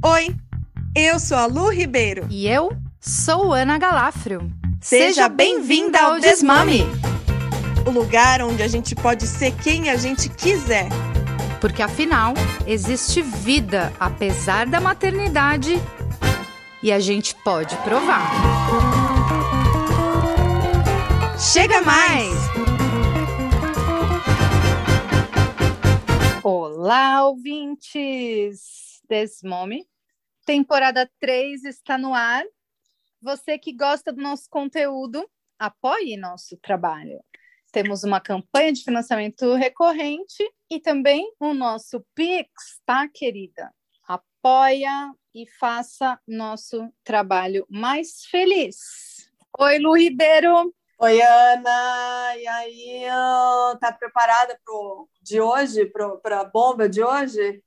Oi, eu sou a Lu Ribeiro. E eu sou Ana Galafrio. Seja bem-vinda ao Desmame o lugar onde a gente pode ser quem a gente quiser. Porque afinal, existe vida apesar da maternidade e a gente pode provar. Chega mais! Olá, ouvintes! Desmome, temporada 3 está no ar. Você que gosta do nosso conteúdo, apoie nosso trabalho. Temos uma campanha de financiamento recorrente e também o nosso Pix, tá, querida? Apoia e faça nosso trabalho mais feliz. Oi, Lu Ribeiro. Oi, Ana. E aí, tá preparada pro de hoje, para a bomba de hoje?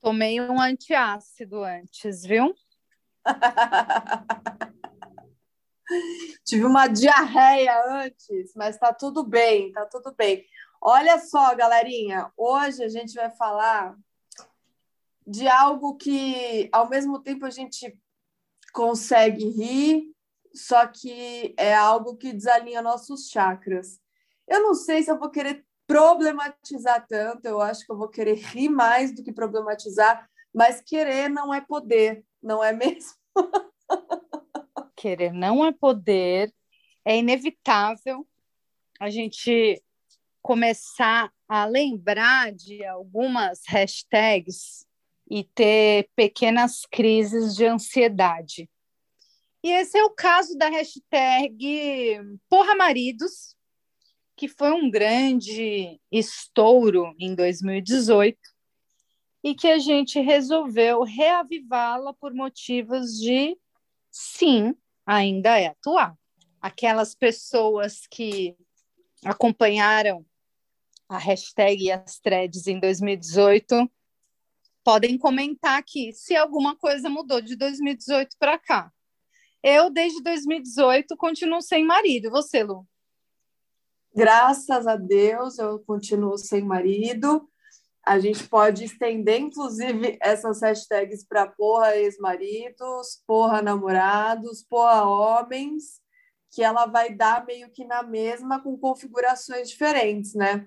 Tomei um antiácido antes, viu? Tive uma diarreia antes, mas tá tudo bem, tá tudo bem. Olha só, galerinha, hoje a gente vai falar de algo que ao mesmo tempo a gente consegue rir, só que é algo que desalinha nossos chakras. Eu não sei se eu vou querer problematizar tanto, eu acho que eu vou querer rir mais do que problematizar, mas querer não é poder, não é mesmo? querer não é poder, é inevitável a gente começar a lembrar de algumas hashtags e ter pequenas crises de ansiedade. E esse é o caso da hashtag Porra Maridos, que foi um grande estouro em 2018 e que a gente resolveu reavivá-la por motivos de sim, ainda é atual. Aquelas pessoas que acompanharam a hashtag e as threads em 2018 podem comentar aqui se alguma coisa mudou de 2018 para cá. Eu, desde 2018, continuo sem marido. Você, Lu? Graças a Deus, eu continuo sem marido. A gente pode estender, inclusive, essas hashtags para porra ex-maridos, porra namorados, porra homens, que ela vai dar meio que na mesma com configurações diferentes, né?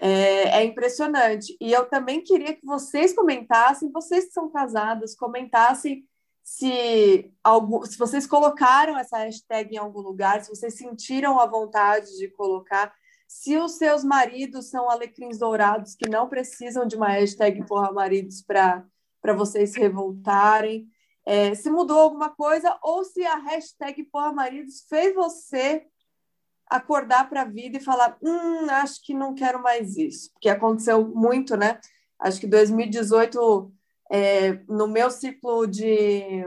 É, é, impressionante. E eu também queria que vocês comentassem, vocês que são casadas, comentassem se, algum, se vocês colocaram essa hashtag em algum lugar, se vocês sentiram a vontade de colocar se os seus maridos são alecrins dourados que não precisam de uma hashtag porra maridos para vocês se revoltarem, é, se mudou alguma coisa ou se a hashtag porra maridos fez você acordar para a vida e falar, hum, acho que não quero mais isso, porque aconteceu muito, né? Acho que 2018, é, no meu ciclo de,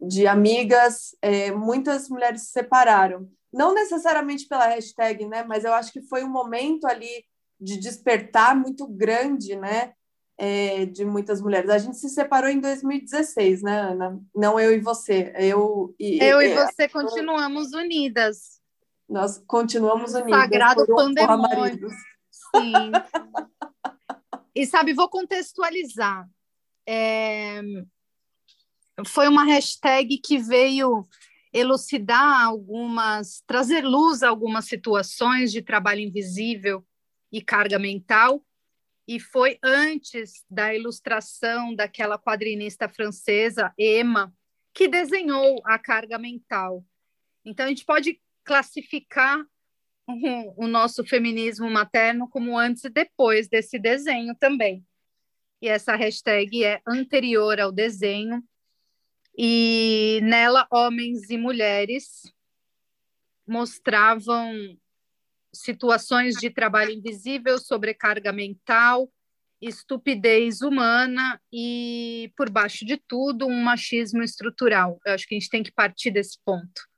de amigas, é, muitas mulheres se separaram não necessariamente pela hashtag, né? Mas eu acho que foi um momento ali de despertar muito grande, né? É, de muitas mulheres. A gente se separou em 2016, né, Ana? Não eu e você. Eu e, eu e você continuamos unidas. Nós continuamos unidas. Sagrado pandemônio. Sim. e sabe, vou contextualizar. É... Foi uma hashtag que veio elucidar algumas, trazer luz a algumas situações de trabalho invisível e carga mental, e foi antes da ilustração daquela quadrinista francesa, Emma, que desenhou a carga mental. Então, a gente pode classificar o, o nosso feminismo materno como antes e depois desse desenho também. E essa hashtag é anterior ao desenho, e nela homens e mulheres mostravam situações de trabalho invisível, sobrecarga mental, estupidez humana e, por baixo de tudo, um machismo estrutural. Eu acho que a gente tem que partir desse ponto.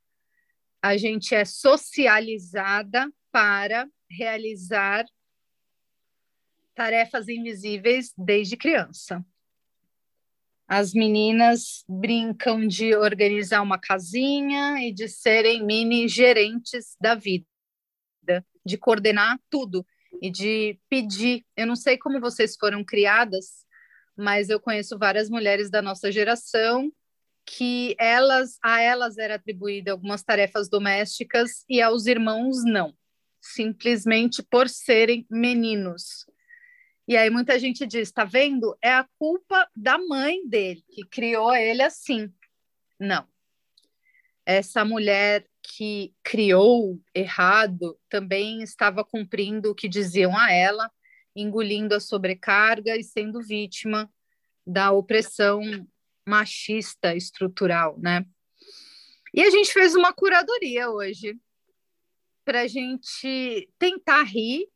A gente é socializada para realizar tarefas invisíveis desde criança. As meninas brincam de organizar uma casinha e de serem mini gerentes da vida, de coordenar tudo e de pedir. Eu não sei como vocês foram criadas, mas eu conheço várias mulheres da nossa geração que elas a elas era atribuída algumas tarefas domésticas e aos irmãos não, simplesmente por serem meninos. E aí muita gente diz, tá vendo? É a culpa da mãe dele que criou ele assim. Não. Essa mulher que criou errado também estava cumprindo o que diziam a ela, engolindo a sobrecarga e sendo vítima da opressão machista estrutural, né? E a gente fez uma curadoria hoje para a gente tentar rir,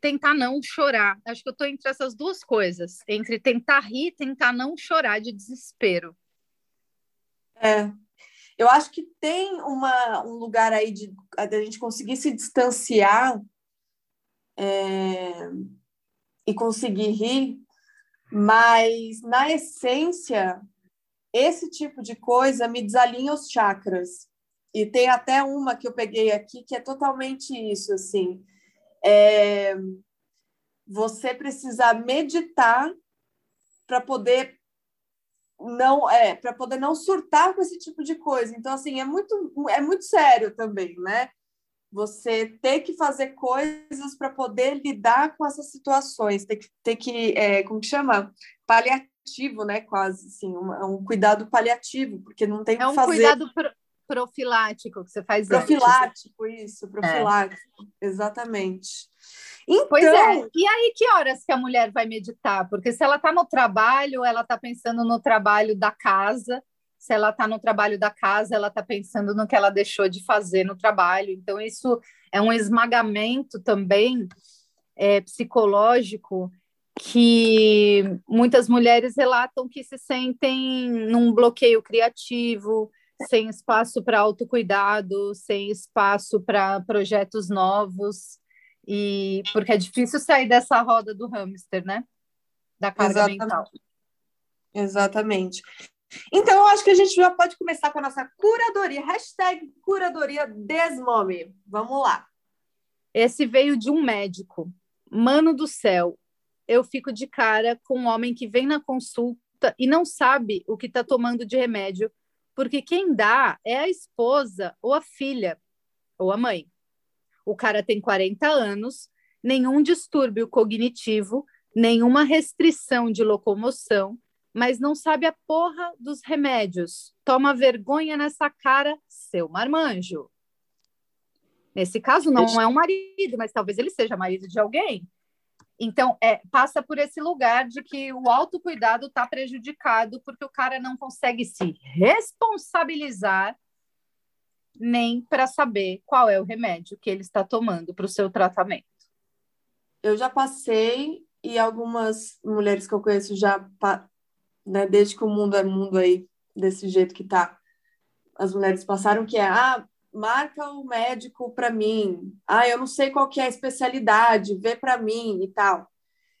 tentar não chorar. Acho que eu estou entre essas duas coisas, entre tentar rir tentar não chorar de desespero. É, eu acho que tem uma, um lugar aí de, de a gente conseguir se distanciar é, e conseguir rir, mas na essência, esse tipo de coisa me desalinha os chakras. E tem até uma que eu peguei aqui que é totalmente isso, assim. É, você precisa meditar para poder não é para poder não surtar com esse tipo de coisa. Então assim é muito é muito sério também, né? Você ter que fazer coisas para poder lidar com essas situações, ter que ter que é, como que chama paliativo, né? Quase assim um, um cuidado paliativo, porque não tem é um fazer. cuidado pro, profilático que você faz profilático antes. isso profilático é. exatamente então... Pois é. E aí, que horas que a mulher vai meditar? Porque se ela está no trabalho, ela está pensando no trabalho da casa. Se ela está no trabalho da casa, ela está pensando no que ela deixou de fazer no trabalho. Então, isso é um esmagamento também é, psicológico que muitas mulheres relatam que se sentem num bloqueio criativo, sem espaço para autocuidado, sem espaço para projetos novos. E porque é difícil sair dessa roda do hamster, né? Da carga Exatamente. mental. Exatamente. Então, eu acho que a gente já pode começar com a nossa curadoria. Hashtag curadoria desmome. Vamos lá. Esse veio de um médico. Mano do céu, eu fico de cara com um homem que vem na consulta e não sabe o que está tomando de remédio, porque quem dá é a esposa ou a filha ou a mãe. O cara tem 40 anos, nenhum distúrbio cognitivo, nenhuma restrição de locomoção, mas não sabe a porra dos remédios. Toma vergonha nessa cara, seu marmanjo. Nesse caso, não é um marido, mas talvez ele seja marido de alguém. Então, é, passa por esse lugar de que o autocuidado está prejudicado porque o cara não consegue se responsabilizar nem para saber qual é o remédio que ele está tomando para o seu tratamento. Eu já passei e algumas mulheres que eu conheço já, né, desde que o mundo é mundo aí, desse jeito que tá, as mulheres passaram que é, ah, marca o médico para mim, ah, eu não sei qual que é a especialidade, vê para mim e tal.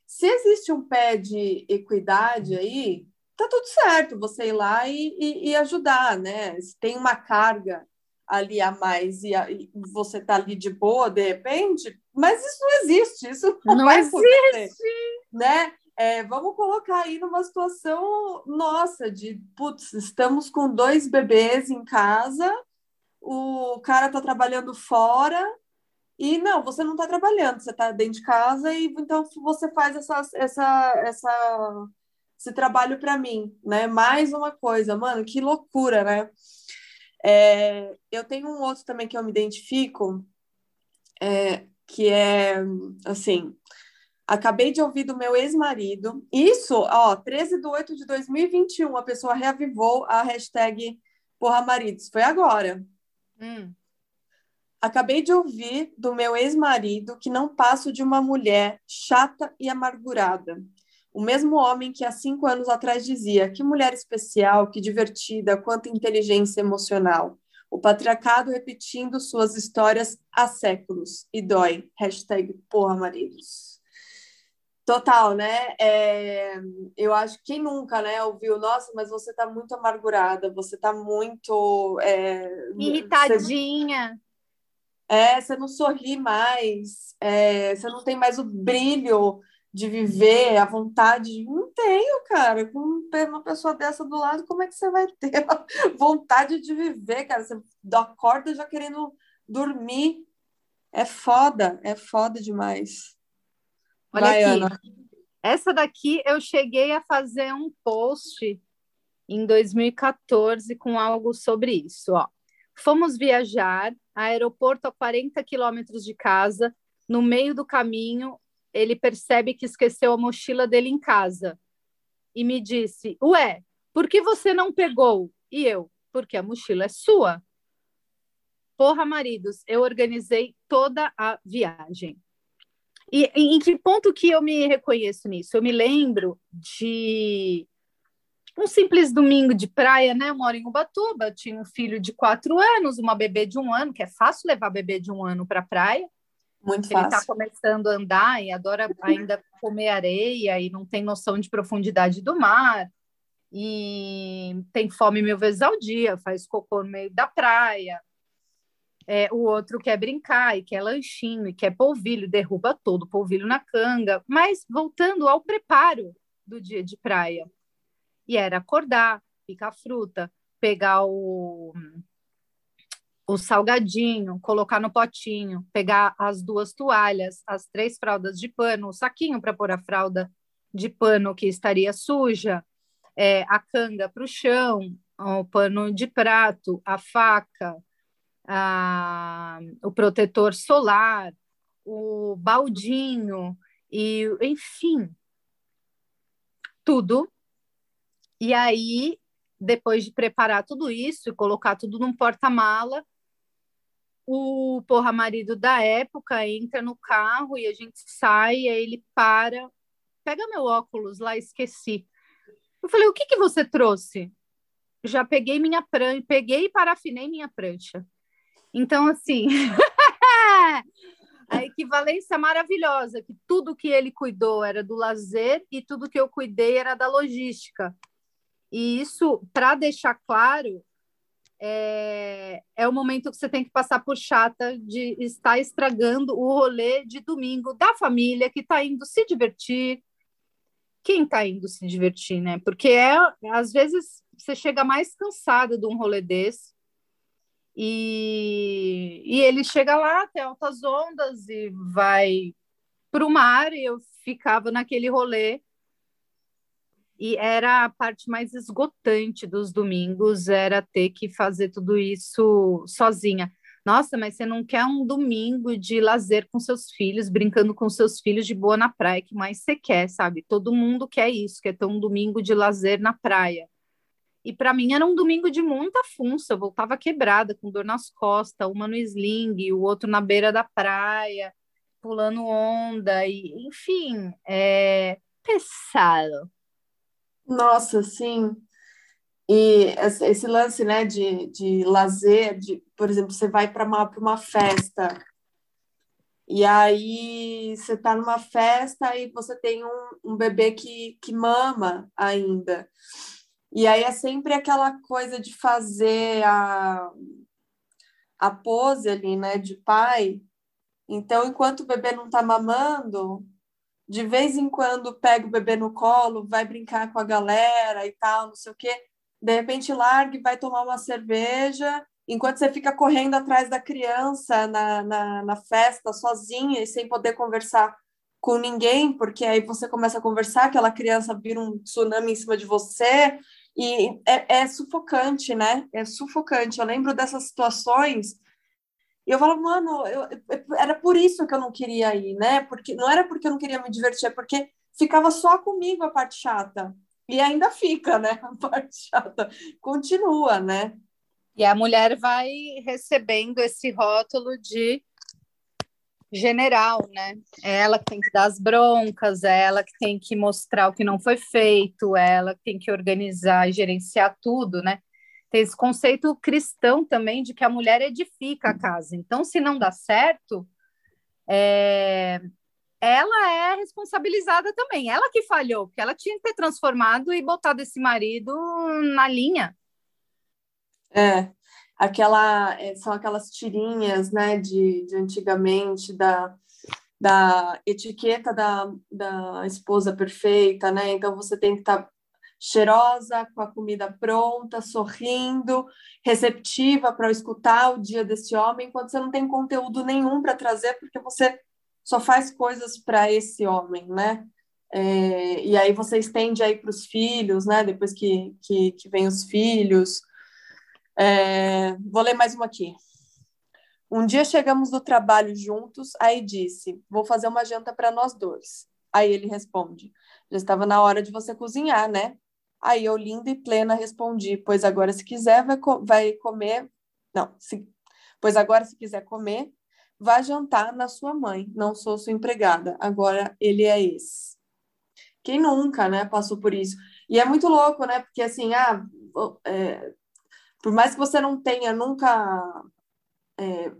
Se existe um pé de equidade aí, tá tudo certo você ir lá e, e, e ajudar, né? Se tem uma carga ali a mais e, a, e você tá ali de boa de repente, mas isso não existe, isso não, não existe, né? É, vamos colocar aí numa situação nossa de putz, estamos com dois bebês em casa, o cara tá trabalhando fora e não, você não tá trabalhando, você tá dentro de casa e então você faz essa, essa, essa esse trabalho para mim, né? Mais uma coisa, mano, que loucura, né? É, eu tenho um outro também que eu me identifico, é, que é assim. Acabei de ouvir do meu ex-marido. Isso, ó, 13 de 8 de 2021, a pessoa reavivou a hashtag Porra Maridos. Foi agora. Hum. Acabei de ouvir do meu ex-marido que não passo de uma mulher chata e amargurada. O mesmo homem que há cinco anos atrás dizia: que mulher especial, que divertida, quanta inteligência emocional. O patriarcado repetindo suas histórias há séculos. E dói. Hashtag porra maridos. Total, né? É, eu acho que quem nunca, né, ouviu, nossa, mas você tá muito amargurada, você tá muito. É, Irritadinha. Você, é, você não sorri mais, é, você não tem mais o brilho de viver, a vontade. Não tenho, cara. Com uma pessoa dessa do lado, como é que você vai ter vontade de viver, cara? Você acorda já querendo dormir. É foda, é foda demais. Olha vai, aqui. Ana. Essa daqui eu cheguei a fazer um post em 2014 com algo sobre isso. Ó. Fomos viajar, aeroporto a 40 quilômetros de casa. No meio do caminho, ele percebe que esqueceu a mochila dele em casa e me disse: Ué, por que você não pegou? E eu: Porque a mochila é sua. Porra, maridos, eu organizei toda a viagem. E em que ponto que eu me reconheço nisso? Eu me lembro de um simples domingo de praia, né? Eu moro em Ubatuba, tinha um filho de quatro anos, uma bebê de um ano, que é fácil levar bebê de um ano para a praia. Muito ele está começando a andar e adora ainda comer areia e não tem noção de profundidade do mar. E tem fome mil vezes ao dia, faz cocô no meio da praia. É, o outro quer brincar e quer lanchinho e quer polvilho, derruba todo o polvilho na canga. Mas voltando ao preparo do dia de praia. E era acordar, picar fruta, pegar o, o salgadinho, colocar no potinho, pegar as duas toalhas, as três fraldas de pano, o saquinho para pôr a fralda de pano que estaria suja, é, a canga para o chão, o pano de prato, a faca, o protetor solar, o baldinho, e enfim, tudo. E aí, depois de preparar tudo isso e colocar tudo num porta-mala, o porra marido da época entra no carro e a gente sai, e aí ele para, pega meu óculos lá, esqueci. Eu falei, o que que você trouxe? Já peguei minha prancha, peguei e parafinei minha prancha. Então, assim, a equivalência maravilhosa, que tudo que ele cuidou era do lazer e tudo que eu cuidei era da logística. E isso, para deixar claro, é, é o momento que você tem que passar por chata de estar estragando o rolê de domingo da família que está indo se divertir. Quem está indo se divertir, né? Porque é, às vezes você chega mais cansado de um rolê desse. E, e ele chega lá até altas ondas e vai para o mar e eu ficava naquele rolê e era a parte mais esgotante dos domingos, era ter que fazer tudo isso sozinha. Nossa, mas você não quer um domingo de lazer com seus filhos, brincando com seus filhos de boa na praia, que mais você quer, sabe? Todo mundo quer isso, quer ter um domingo de lazer na praia. E para mim era um domingo de muita funça, eu voltava quebrada, com dor nas costas, uma no sling, o outro na beira da praia, pulando onda, e enfim, é pesado. Nossa, sim. E esse lance, né, de, de lazer, de, por exemplo, você vai para uma, uma festa, e aí você está numa festa e você tem um, um bebê que, que mama ainda. E aí é sempre aquela coisa de fazer a, a pose ali, né, de pai. Então, enquanto o bebê não está mamando, de vez em quando pega o bebê no colo, vai brincar com a galera e tal, não sei o quê. De repente larga e vai tomar uma cerveja, enquanto você fica correndo atrás da criança na, na, na festa, sozinha e sem poder conversar com ninguém, porque aí você começa a conversar, aquela criança vira um tsunami em cima de você, e é, é sufocante, né? É sufocante. Eu lembro dessas situações e eu falava, mano, eu, era por isso que eu não queria ir, né? Porque não era porque eu não queria me divertir, é porque ficava só comigo a parte chata. E ainda fica, né? A parte chata continua, né? E a mulher vai recebendo esse rótulo de general, né? É ela que tem que dar as broncas, é ela que tem que mostrar o que não foi feito, é ela que tem que organizar e gerenciar tudo, né? tem esse conceito cristão também de que a mulher edifica a casa. Então, se não dá certo, é, ela é responsabilizada também. Ela que falhou, porque ela tinha que ter transformado e botado esse marido na linha. É, aquela é, são aquelas tirinhas, né, de, de antigamente da da etiqueta da, da esposa perfeita, né? Então você tem que estar tá cheirosa, com a comida pronta, sorrindo, receptiva para escutar o dia desse homem, enquanto você não tem conteúdo nenhum para trazer, porque você só faz coisas para esse homem, né? É, e aí você estende aí para os filhos, né? Depois que, que, que vem os filhos. É, vou ler mais uma aqui. Um dia chegamos do trabalho juntos, aí disse: Vou fazer uma janta para nós dois. Aí ele responde: Já estava na hora de você cozinhar, né? Aí eu, linda e plena, respondi: Pois agora, se quiser, vai, co vai comer. Não, se... pois agora, se quiser comer, vá jantar na sua mãe. Não sou sua empregada. Agora ele é esse. Quem nunca, né, passou por isso? E é muito louco, né? Porque assim, ah, é... por mais que você não tenha nunca é,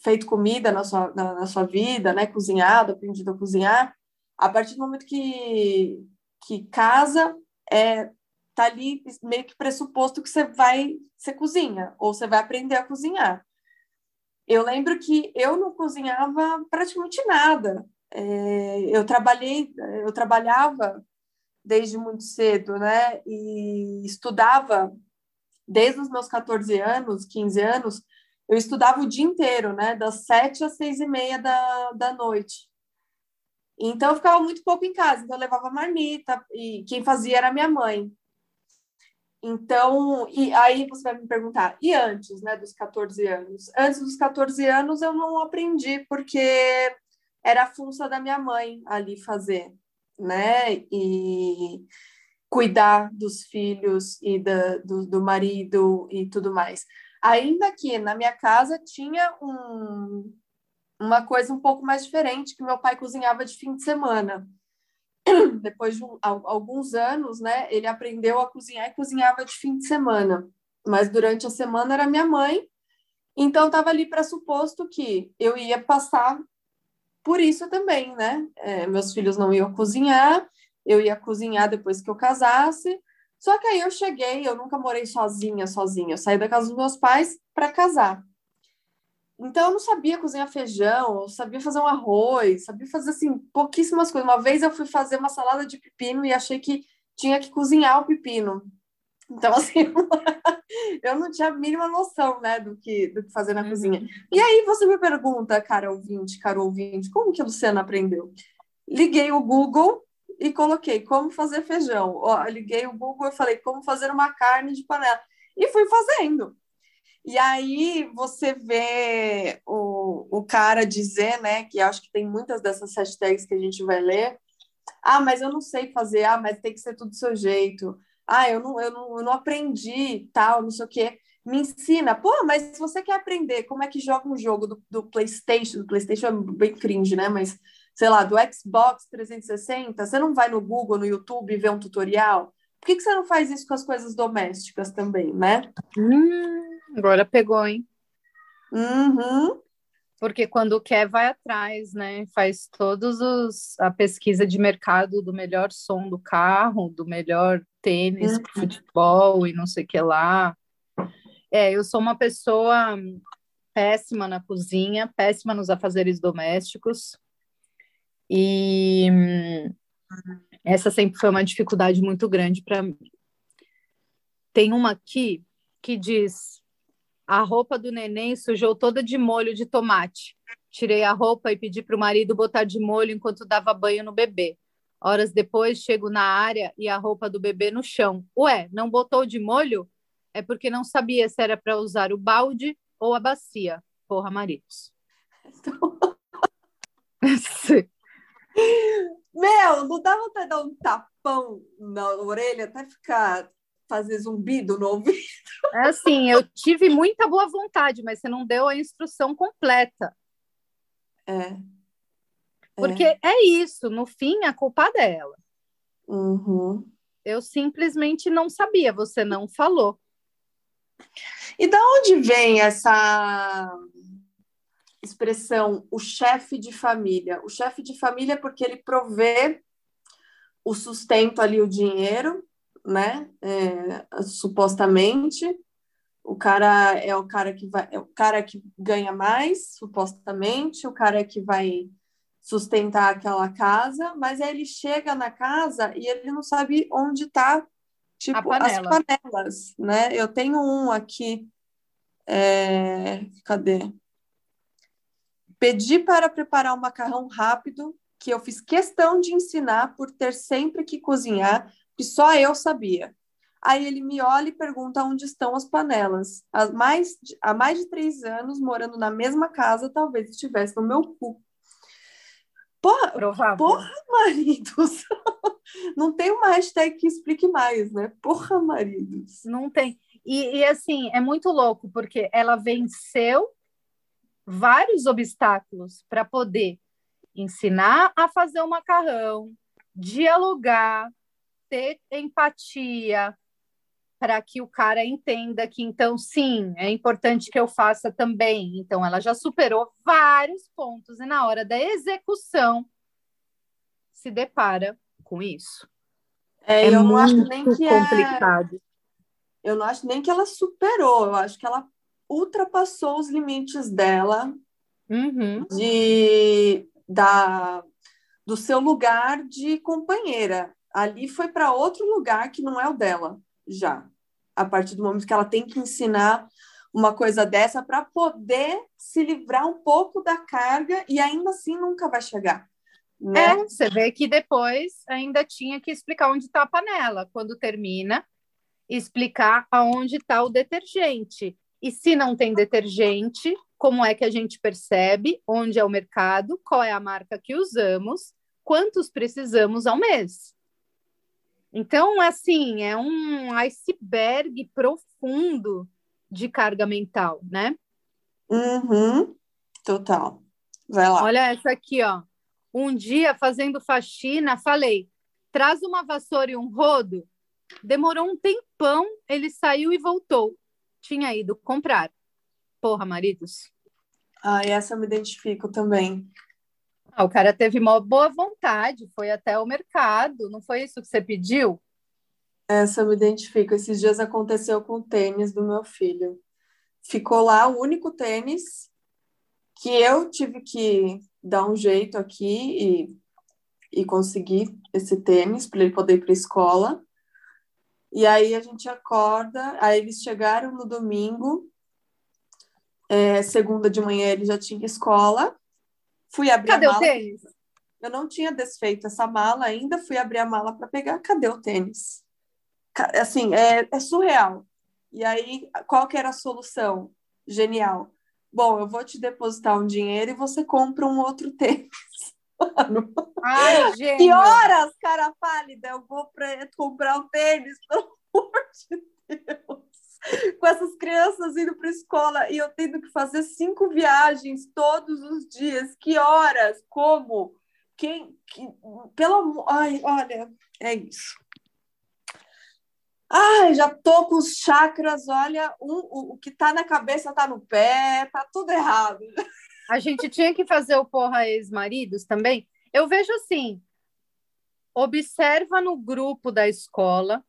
feito comida na sua, na, na, sua vida, né? Cozinhado, aprendido a cozinhar, a partir do momento que, que casa, é, tá ali meio que pressuposto que você vai, você cozinha, ou você vai aprender a cozinhar. Eu lembro que eu não cozinhava praticamente nada. É, eu trabalhei, eu trabalhava desde muito cedo, né? E estudava desde os meus 14 anos, 15 anos, eu estudava o dia inteiro, né? Das sete às seis e meia da, da noite. Então, eu ficava muito pouco em casa. Então, eu levava marmita e quem fazia era minha mãe. Então, e aí você vai me perguntar, e antes, né, dos 14 anos? Antes dos 14 anos eu não aprendi, porque era a função da minha mãe ali fazer, né? E cuidar dos filhos e da, do, do marido e tudo mais. Ainda que na minha casa tinha um, uma coisa um pouco mais diferente, que meu pai cozinhava de fim de semana. Depois de um, alguns anos, né, ele aprendeu a cozinhar e cozinhava de fim de semana. Mas durante a semana era minha mãe, então estava ali para suposto que eu ia passar por isso também, né? É, meus filhos não iam cozinhar, eu ia cozinhar depois que eu casasse, só que aí eu cheguei, eu nunca morei sozinha, sozinha. Eu saí da casa dos meus pais para casar. Então eu não sabia cozinhar feijão, eu sabia fazer um arroz, sabia fazer assim pouquíssimas coisas. Uma vez eu fui fazer uma salada de pepino e achei que tinha que cozinhar o pepino. Então assim, eu não tinha a mínima noção, né, do que do que fazer na uhum. cozinha. E aí você me pergunta, cara ouvinte, cara ouvinte, como que a Luciana aprendeu? Liguei o Google e coloquei como fazer feijão. Ó, liguei o Google e falei como fazer uma carne de panela. E fui fazendo. E aí você vê o, o cara dizer, né, que acho que tem muitas dessas hashtags que a gente vai ler. Ah, mas eu não sei fazer. Ah, mas tem que ser tudo do seu jeito. Ah, eu não, eu não, eu não aprendi tal, não sei o quê. Me ensina. Pô, mas se você quer aprender como é que joga um jogo do, do PlayStation, do PlayStation é bem cringe, né? Mas sei lá, do Xbox 360, você não vai no Google, no YouTube ver um tutorial? Por que, que você não faz isso com as coisas domésticas também, né? Hum, agora pegou, hein? Uhum. Porque quando quer, vai atrás, né? Faz todos os a pesquisa de mercado do melhor som do carro, do melhor tênis, uhum. futebol e não sei o que lá. É, eu sou uma pessoa péssima na cozinha, péssima nos afazeres domésticos. E essa sempre foi uma dificuldade muito grande para mim. Tem uma aqui que diz: a roupa do neném sujou toda de molho de tomate. Tirei a roupa e pedi para o marido botar de molho enquanto dava banho no bebê. Horas depois, chego na área e a roupa do bebê no chão. Ué, não botou de molho? É porque não sabia se era para usar o balde ou a bacia. Porra, maridos. Meu, não dá vontade de dar um tapão na orelha até ficar fazer zumbido no ouvido? É assim, eu tive muita boa vontade, mas você não deu a instrução completa. É. Porque é, é isso, no fim, a culpa é dela. Uhum. Eu simplesmente não sabia, você não falou. E da onde vem essa expressão o chefe de família. O chefe de família é porque ele provê o sustento ali, o dinheiro, né? É, supostamente. O cara é o cara que vai, é o cara que ganha mais, supostamente, o cara que vai sustentar aquela casa, mas aí ele chega na casa e ele não sabe onde está tipo panela. as panelas, né? Eu tenho um aqui, é... cadê? Pedi para preparar um macarrão rápido que eu fiz questão de ensinar por ter sempre que cozinhar, que só eu sabia. Aí ele me olha e pergunta onde estão as panelas. Há mais, de, há mais de três anos, morando na mesma casa, talvez estivesse no meu cu. Porra, Provável. porra maridos! Não tem uma hashtag que explique mais, né? Porra, maridos. Não tem. E, e assim, é muito louco, porque ela venceu vários obstáculos para poder ensinar a fazer o macarrão, dialogar, ter empatia, para que o cara entenda que, então, sim, é importante que eu faça também. Então, ela já superou vários pontos e, na hora da execução, se depara com isso. É, é eu não acho nem que é complicado. É... Eu não acho nem que ela superou, eu acho que ela ultrapassou os limites dela uhum. de da do seu lugar de companheira. Ali foi para outro lugar que não é o dela, já. A partir do momento que ela tem que ensinar uma coisa dessa para poder se livrar um pouco da carga e ainda assim nunca vai chegar. Né? É, você vê que depois ainda tinha que explicar onde está a panela. Quando termina, explicar aonde está o detergente. E se não tem detergente, como é que a gente percebe onde é o mercado, qual é a marca que usamos, quantos precisamos ao mês. Então, assim, é um iceberg profundo de carga mental, né? Uhum, total. Vai lá. Olha essa aqui, ó. Um dia, fazendo faxina, falei: traz uma vassoura e um rodo. Demorou um tempão, ele saiu e voltou tinha ido comprar. Porra, maridos. Ah, essa eu me identifico também. Ah, o cara teve uma boa vontade, foi até o mercado, não foi isso que você pediu? Essa eu me identifico. Esses dias aconteceu com o tênis do meu filho. Ficou lá o único tênis que eu tive que dar um jeito aqui e, e conseguir esse tênis para ele poder ir para a escola. E aí a gente acorda, aí eles chegaram no domingo, é, segunda de manhã ele já tinha escola. Fui abrir Cadê a mala. o tênis? Eu não tinha desfeito essa mala ainda, fui abrir a mala para pegar. Cadê o tênis? Assim, é, é surreal. E aí, qual que era a solução? Genial. Bom, eu vou te depositar um dinheiro e você compra um outro tênis. Mano. Ai, gente. Que horas, cara pálida, eu vou pra, comprar um tênis, pelo amor de Deus. Com essas crianças indo para escola e eu tendo que fazer cinco viagens todos os dias. Que horas? Como? Quem? Que, pelo amor. Ai, olha, é isso. Ai, já tô com os chakras, olha, um, o, o que tá na cabeça tá no pé, tá tudo errado. A gente tinha que fazer o porra ex-maridos também. Eu vejo assim: observa no grupo da escola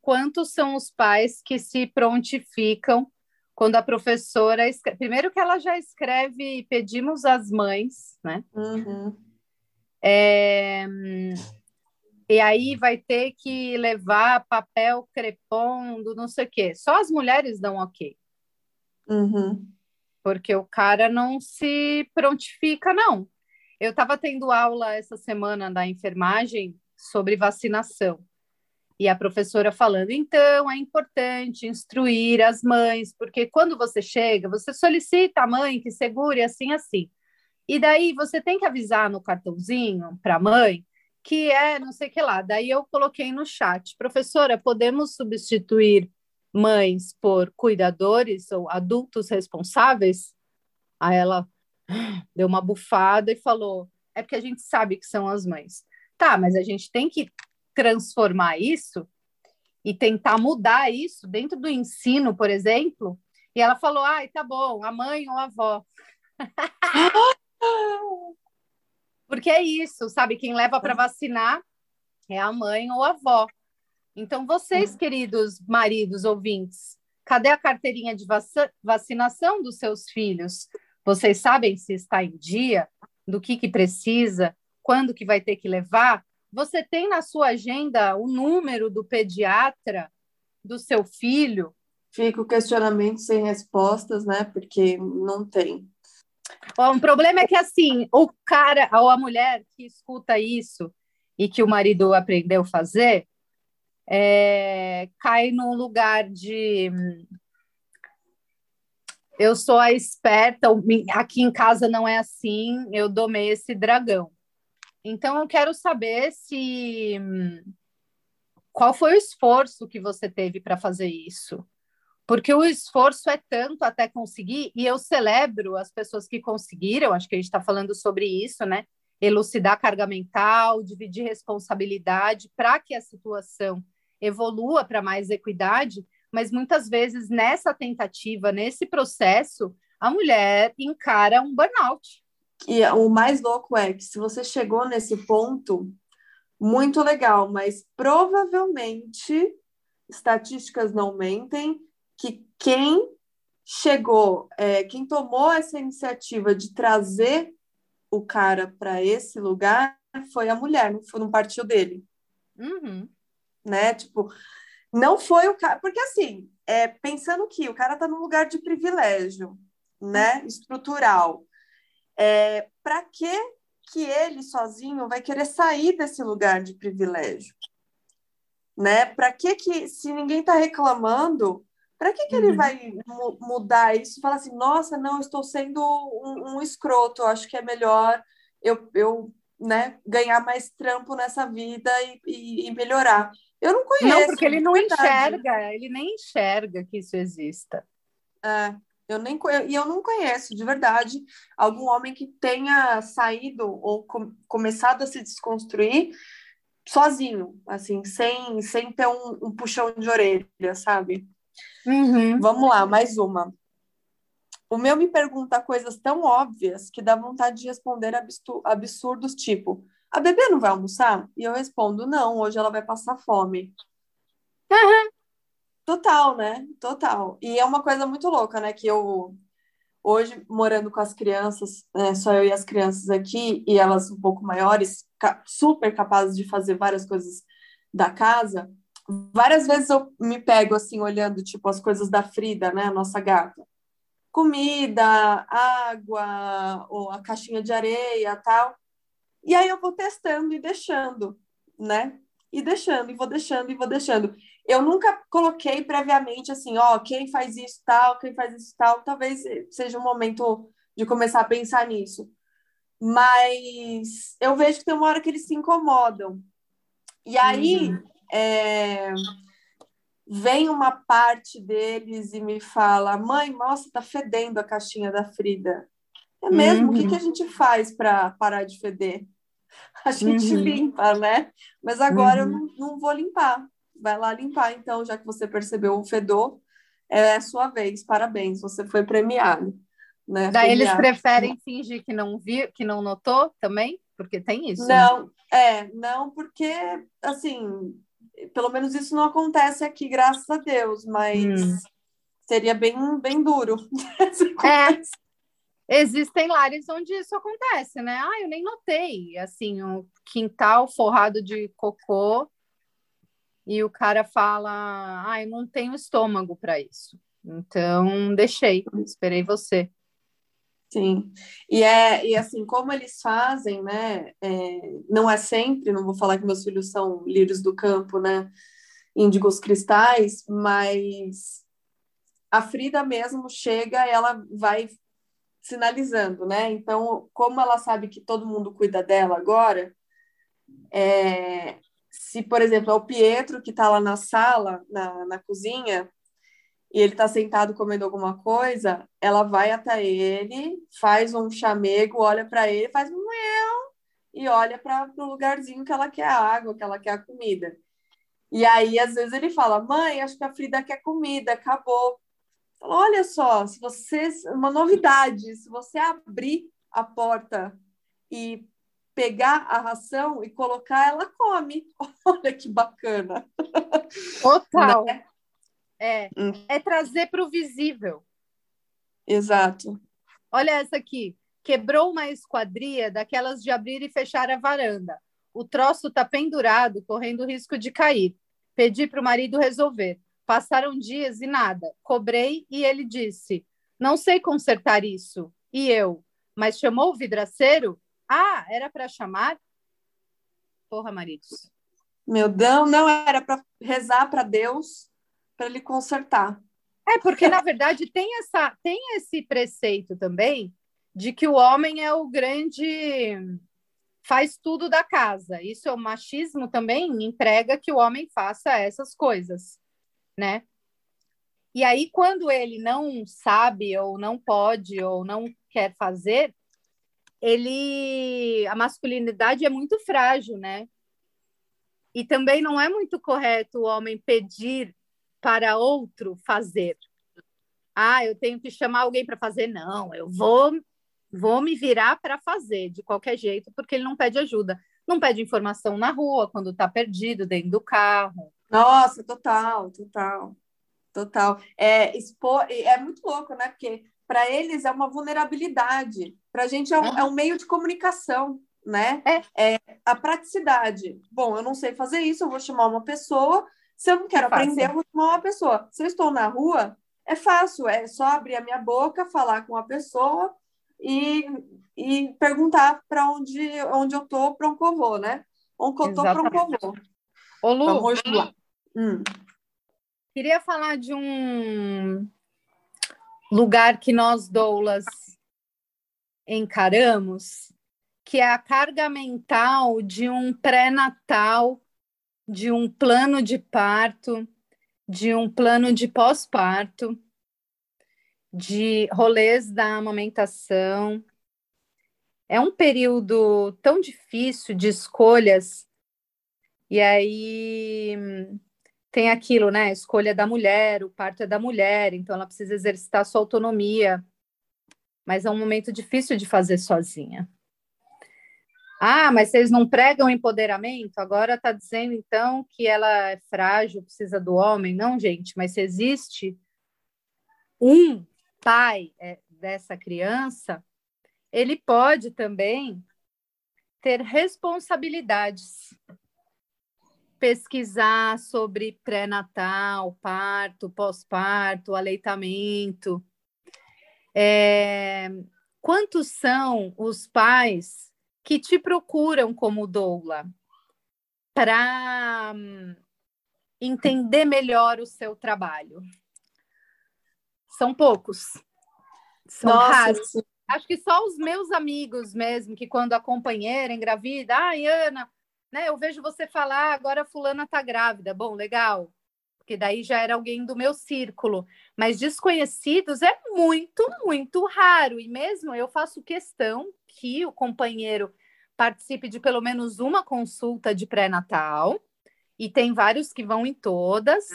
quantos são os pais que se prontificam quando a professora escreve. Primeiro que ela já escreve pedimos às mães, né? Uhum. É... E aí vai ter que levar papel crepondo, não sei o quê. Só as mulheres dão ok. Uhum porque o cara não se prontifica, não. Eu estava tendo aula essa semana da enfermagem sobre vacinação. E a professora falando, então é importante instruir as mães, porque quando você chega, você solicita a mãe que segure assim, assim. E daí você tem que avisar no cartãozinho para a mãe que é não sei o que lá. Daí eu coloquei no chat, professora, podemos substituir mães por cuidadores ou adultos responsáveis? Aí ela deu uma bufada e falou: é porque a gente sabe que são as mães. Tá, mas a gente tem que transformar isso e tentar mudar isso dentro do ensino, por exemplo. E ela falou: ai, tá bom, a mãe ou a avó. Porque é isso, sabe? Quem leva para vacinar é a mãe ou a avó. Então, vocês, uhum. queridos maridos ouvintes, cadê a carteirinha de vacinação dos seus filhos? Vocês sabem se está em dia? do que, que precisa, quando que vai ter que levar, você tem na sua agenda o número do pediatra do seu filho? Fica o questionamento sem respostas, né? Porque não tem. Bom, o problema é que assim, o cara ou a mulher que escuta isso e que o marido aprendeu a fazer, é, cai num lugar de eu sou a esperta, aqui em casa não é assim, eu domei esse dragão. Então eu quero saber se qual foi o esforço que você teve para fazer isso? Porque o esforço é tanto até conseguir, e eu celebro as pessoas que conseguiram, acho que a gente está falando sobre isso, né? Elucidar carga mental, dividir responsabilidade para que a situação evolua para mais equidade, mas muitas vezes nessa tentativa, nesse processo, a mulher encara um burnout. E o mais louco é que se você chegou nesse ponto, muito legal, mas provavelmente estatísticas não mentem que quem chegou, é, quem tomou essa iniciativa de trazer o cara para esse lugar foi a mulher, não, foi, não partiu dele. Uhum. Né? Tipo, não foi o cara. Porque, assim, é, pensando que o cara está num lugar de privilégio, né? Estrutural. É, para que que ele sozinho vai querer sair desse lugar de privilégio? Né? Para que que se ninguém está reclamando, para que que uhum. ele vai mu mudar isso? Falar assim, nossa, não, estou sendo um, um escroto. Acho que é melhor eu, eu né, ganhar mais trampo nessa vida e, e, e melhorar. Eu não conheço. Não, porque ele não verdade. enxerga, ele nem enxerga que isso exista. É, eu nem e eu não conheço de verdade algum homem que tenha saído ou com, começado a se desconstruir sozinho, assim, sem, sem ter um, um puxão de orelha, sabe? Uhum. Vamos lá, mais uma. O meu me pergunta coisas tão óbvias que dá vontade de responder absurdos, tipo: a bebê não vai almoçar? E eu respondo: não, hoje ela vai passar fome. Uhum. Total, né? Total. E é uma coisa muito louca, né? Que eu, hoje, morando com as crianças, né, só eu e as crianças aqui, e elas um pouco maiores, super capazes de fazer várias coisas da casa, várias vezes eu me pego assim, olhando, tipo, as coisas da Frida, né? A nossa gata. Comida, água, ou a caixinha de areia tal. E aí eu vou testando e deixando, né? E deixando, e vou deixando, e vou deixando. Eu nunca coloquei previamente assim, ó, quem faz isso tal, quem faz isso tal. Talvez seja um momento de começar a pensar nisso. Mas eu vejo que tem uma hora que eles se incomodam. E aí uhum. é, vem uma parte deles e me fala: mãe, nossa, tá fedendo a caixinha da Frida. É mesmo? Uhum. O que, que a gente faz para parar de feder? a gente uhum. limpa, né? Mas agora uhum. eu não, não vou limpar. Vai lá limpar, então, já que você percebeu o fedor, é a sua vez. Parabéns, você foi premiado. Né? Daí eles preferem fingir que não viu, que não notou também, porque tem isso. Né? Não, né? é, não, porque assim, pelo menos isso não acontece aqui, graças a Deus, mas hum. seria bem, bem duro. é, Existem lares onde isso acontece, né? Ah, eu nem notei, assim, um quintal forrado de cocô e o cara fala, ah, eu não tenho estômago para isso. Então, deixei, esperei você. Sim, e é e assim como eles fazem, né? É, não é sempre, não vou falar que meus filhos são lírios do campo, né? Índigos cristais, mas a Frida mesmo chega, ela vai sinalizando, né? Então, como ela sabe que todo mundo cuida dela agora, é, se, por exemplo, é o Pietro que está lá na sala, na, na cozinha, e ele está sentado comendo alguma coisa, ela vai até ele, faz um chamego, olha para ele, faz um eu e olha para o lugarzinho que ela quer a água, que ela quer a comida. E aí, às vezes, ele fala: Mãe, acho que a Frida quer comida, acabou. Olha só, se você uma novidade, se você abrir a porta e pegar a ração e colocar, ela come. Olha que bacana. Total. Né? É, hum. é trazer para o visível. Exato. Olha essa aqui. Quebrou uma esquadria daquelas de abrir e fechar a varanda. O troço está pendurado, correndo risco de cair. Pedi para o marido resolver. Passaram dias e nada. Cobrei e ele disse: Não sei consertar isso. E eu: Mas chamou o vidraceiro? Ah, era para chamar? Porra, maridos. Meu Deus, não era para rezar para Deus para ele consertar. É, porque na verdade tem essa tem esse preceito também de que o homem é o grande faz tudo da casa. Isso é o machismo também emprega que o homem faça essas coisas, né? E aí quando ele não sabe ou não pode ou não quer fazer, ele a masculinidade é muito frágil, né? E também não é muito correto o homem pedir para outro fazer. Ah, eu tenho que chamar alguém para fazer. Não, eu vou, vou me virar para fazer de qualquer jeito, porque ele não pede ajuda. Não pede informação na rua, quando está perdido, dentro do carro. Nossa, total, total. Total. É, expor, é muito louco, né? Porque para eles é uma vulnerabilidade, para a gente é um, é um, meio de comunicação, né? É. é. a praticidade. Bom, eu não sei fazer isso, eu vou chamar uma pessoa se eu não quero aprender, eu vou chamar uma pessoa. Se eu estou na rua, é fácil, é só abrir a minha boca, falar com a pessoa e, e perguntar para onde, onde eu estou, para onde eu vou, né? Onde eu estou, para onde eu vou. Ô, Lu, Vamos lá. Hum. queria falar de um lugar que nós doulas encaramos, que é a carga mental de um pré-natal de um plano de parto, de um plano de pós-parto, de rolês da amamentação. É um período tão difícil de escolhas, e aí tem aquilo, né? A escolha da mulher, o parto é da mulher, então ela precisa exercitar sua autonomia, mas é um momento difícil de fazer sozinha. Ah, mas vocês não pregam empoderamento? Agora está dizendo então que ela é frágil, precisa do homem? Não, gente, mas se existe um pai é, dessa criança, ele pode também ter responsabilidades. Pesquisar sobre pré-natal, parto, pós-parto, aleitamento. É, quantos são os pais que te procuram como doula para hum, entender melhor o seu trabalho? São poucos. São Nossa, raros. Acho que só os meus amigos mesmo, que quando a companheira engravida, ai, Ana, né, eu vejo você falar, agora fulana tá grávida. Bom, legal. Porque daí já era alguém do meu círculo. Mas desconhecidos é muito, muito raro. E mesmo eu faço questão que o companheiro participe de pelo menos uma consulta de pré-natal, e tem vários que vão em todas,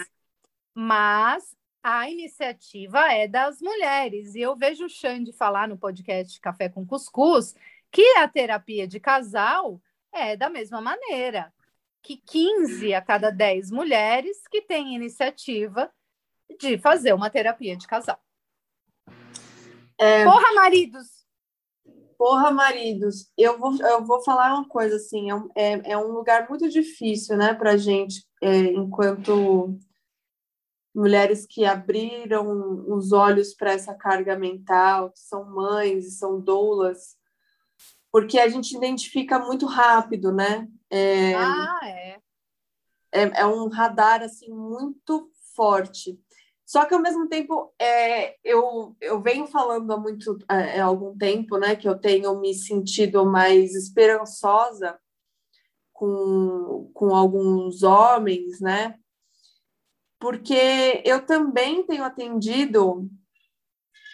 mas a iniciativa é das mulheres. E eu vejo o Xande falar no podcast Café com Cuscuz que a terapia de casal é da mesma maneira, que 15 a cada 10 mulheres que têm iniciativa de fazer uma terapia de casal. É... Porra, maridos! Porra, maridos, eu vou, eu vou falar uma coisa assim, é, um, é, é um lugar muito difícil, né, para gente, é, enquanto mulheres que abriram os olhos para essa carga mental, que são mães e são doulas, porque a gente identifica muito rápido, né? É, ah, é. É, é um radar assim muito forte. Só que ao mesmo tempo, é, eu, eu venho falando há muito há algum tempo, né, que eu tenho me sentido mais esperançosa com, com alguns homens, né? Porque eu também tenho atendido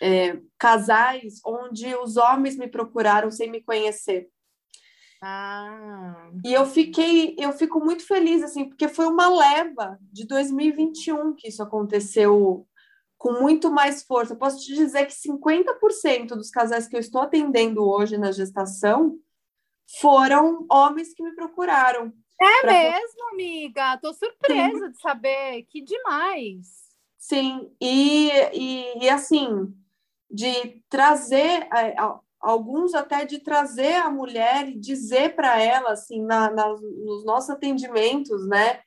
é, casais onde os homens me procuraram sem me conhecer. Ah. E eu fiquei, eu fico muito feliz, assim, porque foi uma leva de 2021 que isso aconteceu com muito mais força. Eu posso te dizer que 50% dos casais que eu estou atendendo hoje na gestação foram homens que me procuraram. É pra... mesmo, amiga? Tô surpresa Sim. de saber. Que demais. Sim, e, e, e assim, de trazer alguns até de trazer a mulher e dizer para ela, assim, na, na, nos nossos atendimentos, né?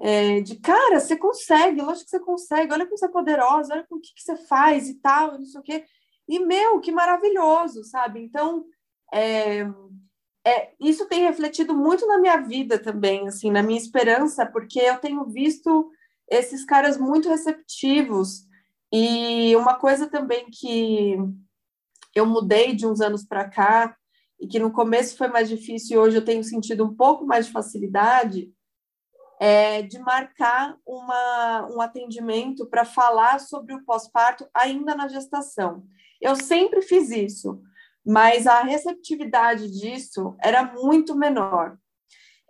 É, de cara, você consegue, lógico que você consegue, olha como você é poderosa, olha com o que, que você faz e tal, não sei o quê. E, meu, que maravilhoso, sabe? Então, é, é, isso tem refletido muito na minha vida também, assim, na minha esperança, porque eu tenho visto esses caras muito receptivos. E uma coisa também que eu mudei de uns anos para cá, e que no começo foi mais difícil e hoje eu tenho sentido um pouco mais de facilidade, é de marcar uma, um atendimento para falar sobre o pós-parto ainda na gestação. Eu sempre fiz isso, mas a receptividade disso era muito menor.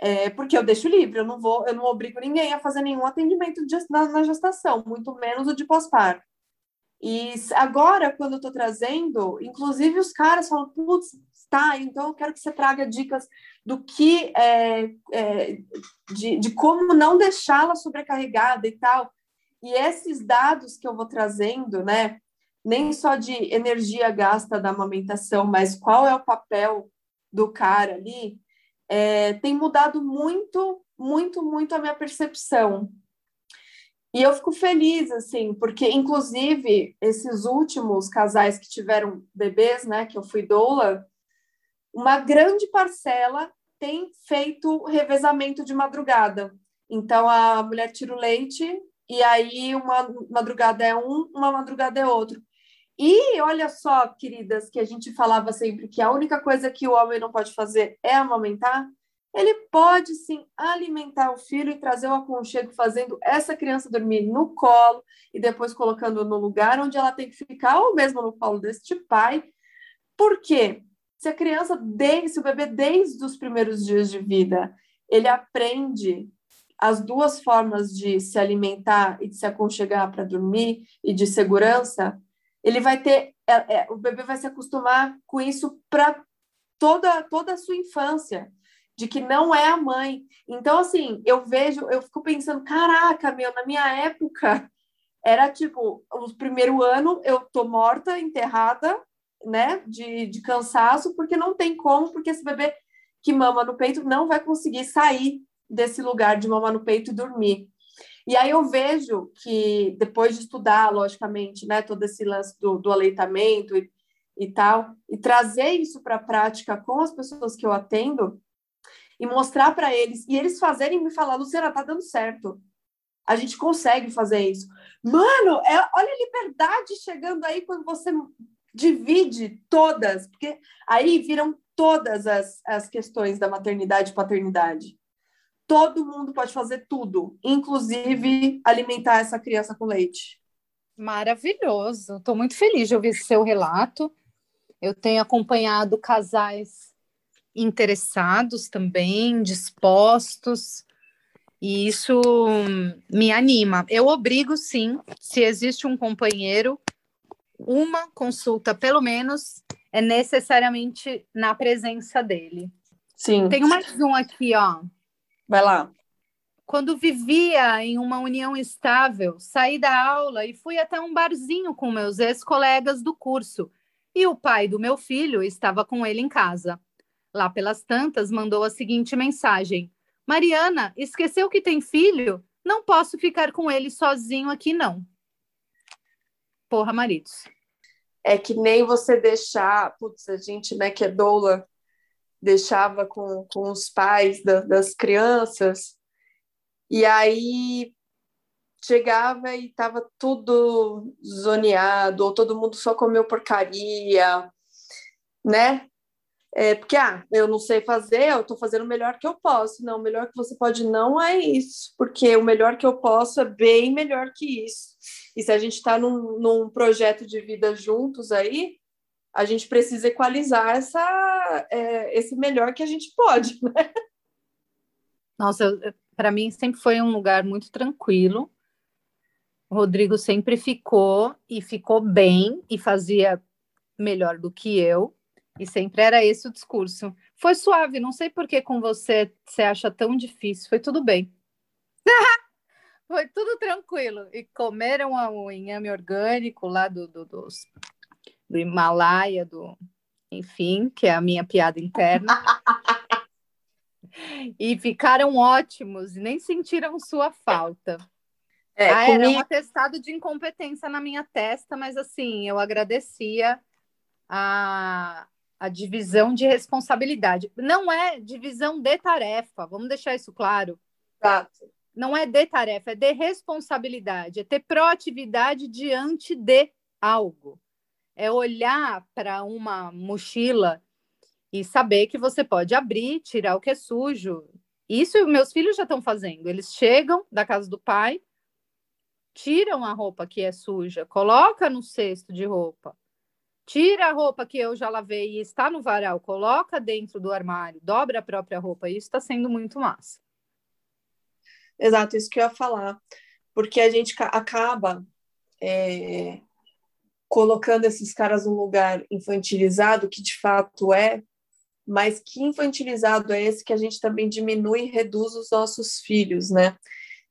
É, porque eu deixo livre, eu não vou, eu não obrigo ninguém a fazer nenhum atendimento de, na, na gestação, muito menos o de pós-parto. E agora, quando eu estou trazendo, inclusive os caras falam, putz, tá, então eu quero que você traga dicas do que, é, é, de, de como não deixá-la sobrecarregada e tal. E esses dados que eu vou trazendo, né, nem só de energia gasta da amamentação, mas qual é o papel do cara ali, é, tem mudado muito, muito, muito a minha percepção. E eu fico feliz, assim, porque, inclusive, esses últimos casais que tiveram bebês, né, que eu fui doula, uma grande parcela tem feito revezamento de madrugada. Então, a mulher tira o leite e aí uma madrugada é um, uma madrugada é outro. E olha só, queridas, que a gente falava sempre que a única coisa que o homem não pode fazer é amamentar. Ele pode sim alimentar o filho e trazer o aconchego, fazendo essa criança dormir no colo e depois colocando no lugar onde ela tem que ficar, ou mesmo no colo deste pai. Por quê? Se a criança, desde, se o bebê, desde os primeiros dias de vida, ele aprende as duas formas de se alimentar e de se aconchegar para dormir e de segurança, ele vai ter, é, é, o bebê vai se acostumar com isso para toda, toda a sua infância, de que não é a mãe. Então, assim, eu vejo, eu fico pensando, caraca, meu, na minha época, era tipo, o primeiro ano eu tô morta, enterrada, né, de, de cansaço, porque não tem como, porque esse bebê que mama no peito não vai conseguir sair desse lugar de mamar no peito e dormir. E aí eu vejo que, depois de estudar, logicamente, né, todo esse lance do, do aleitamento e, e tal, e trazer isso para a prática com as pessoas que eu atendo, e mostrar para eles, e eles fazerem me falar, Luciana, tá dando certo. A gente consegue fazer isso. Mano, é, olha a liberdade chegando aí quando você divide todas, porque aí viram todas as, as questões da maternidade e paternidade todo mundo pode fazer tudo, inclusive alimentar essa criança com leite. Maravilhoso. Estou muito feliz de ouvir seu relato. Eu tenho acompanhado casais interessados também, dispostos, e isso me anima. Eu obrigo, sim, se existe um companheiro, uma consulta, pelo menos, é necessariamente na presença dele. Sim. Tem mais um aqui, ó. Vai lá. Quando vivia em uma união estável, saí da aula e fui até um barzinho com meus ex-colegas do curso. E o pai do meu filho estava com ele em casa. Lá pelas tantas, mandou a seguinte mensagem: Mariana, esqueceu que tem filho? Não posso ficar com ele sozinho aqui, não. Porra, maridos. É que nem você deixar, putz, a gente, né, que é doula, deixava com, com os pais da, das crianças, e aí chegava e estava tudo zoneado, ou todo mundo só comeu porcaria, né? É, porque, ah, eu não sei fazer, eu estou fazendo o melhor que eu posso. Não, o melhor que você pode não é isso, porque o melhor que eu posso é bem melhor que isso. E se a gente está num, num projeto de vida juntos aí, a gente precisa equalizar essa, é, esse melhor que a gente pode, né? Nossa, para mim sempre foi um lugar muito tranquilo. O Rodrigo sempre ficou e ficou bem e fazia melhor do que eu. E sempre era esse o discurso. Foi suave, não sei por que com você você acha tão difícil. Foi tudo bem. Foi tudo tranquilo. E comeram o inhame orgânico lá do, do, dos do Himalaia, do, enfim, que é a minha piada interna. e ficaram ótimos, nem sentiram sua falta. É, ah, comigo... Era um atestado de incompetência na minha testa, mas assim, eu agradecia a, a divisão de responsabilidade. Não é divisão de tarefa, vamos deixar isso claro. Exato. Não é de tarefa, é de responsabilidade, é ter proatividade diante de algo. É olhar para uma mochila e saber que você pode abrir, tirar o que é sujo. Isso meus filhos já estão fazendo. Eles chegam da casa do pai, tiram a roupa que é suja, coloca no cesto de roupa. Tira a roupa que eu já lavei e está no varal, coloca dentro do armário, dobra a própria roupa. Isso está sendo muito massa. Exato, isso que eu ia falar. Porque a gente acaba é, colocando esses caras num lugar infantilizado, que de fato é, mas que infantilizado é esse que a gente também diminui e reduz os nossos filhos, né?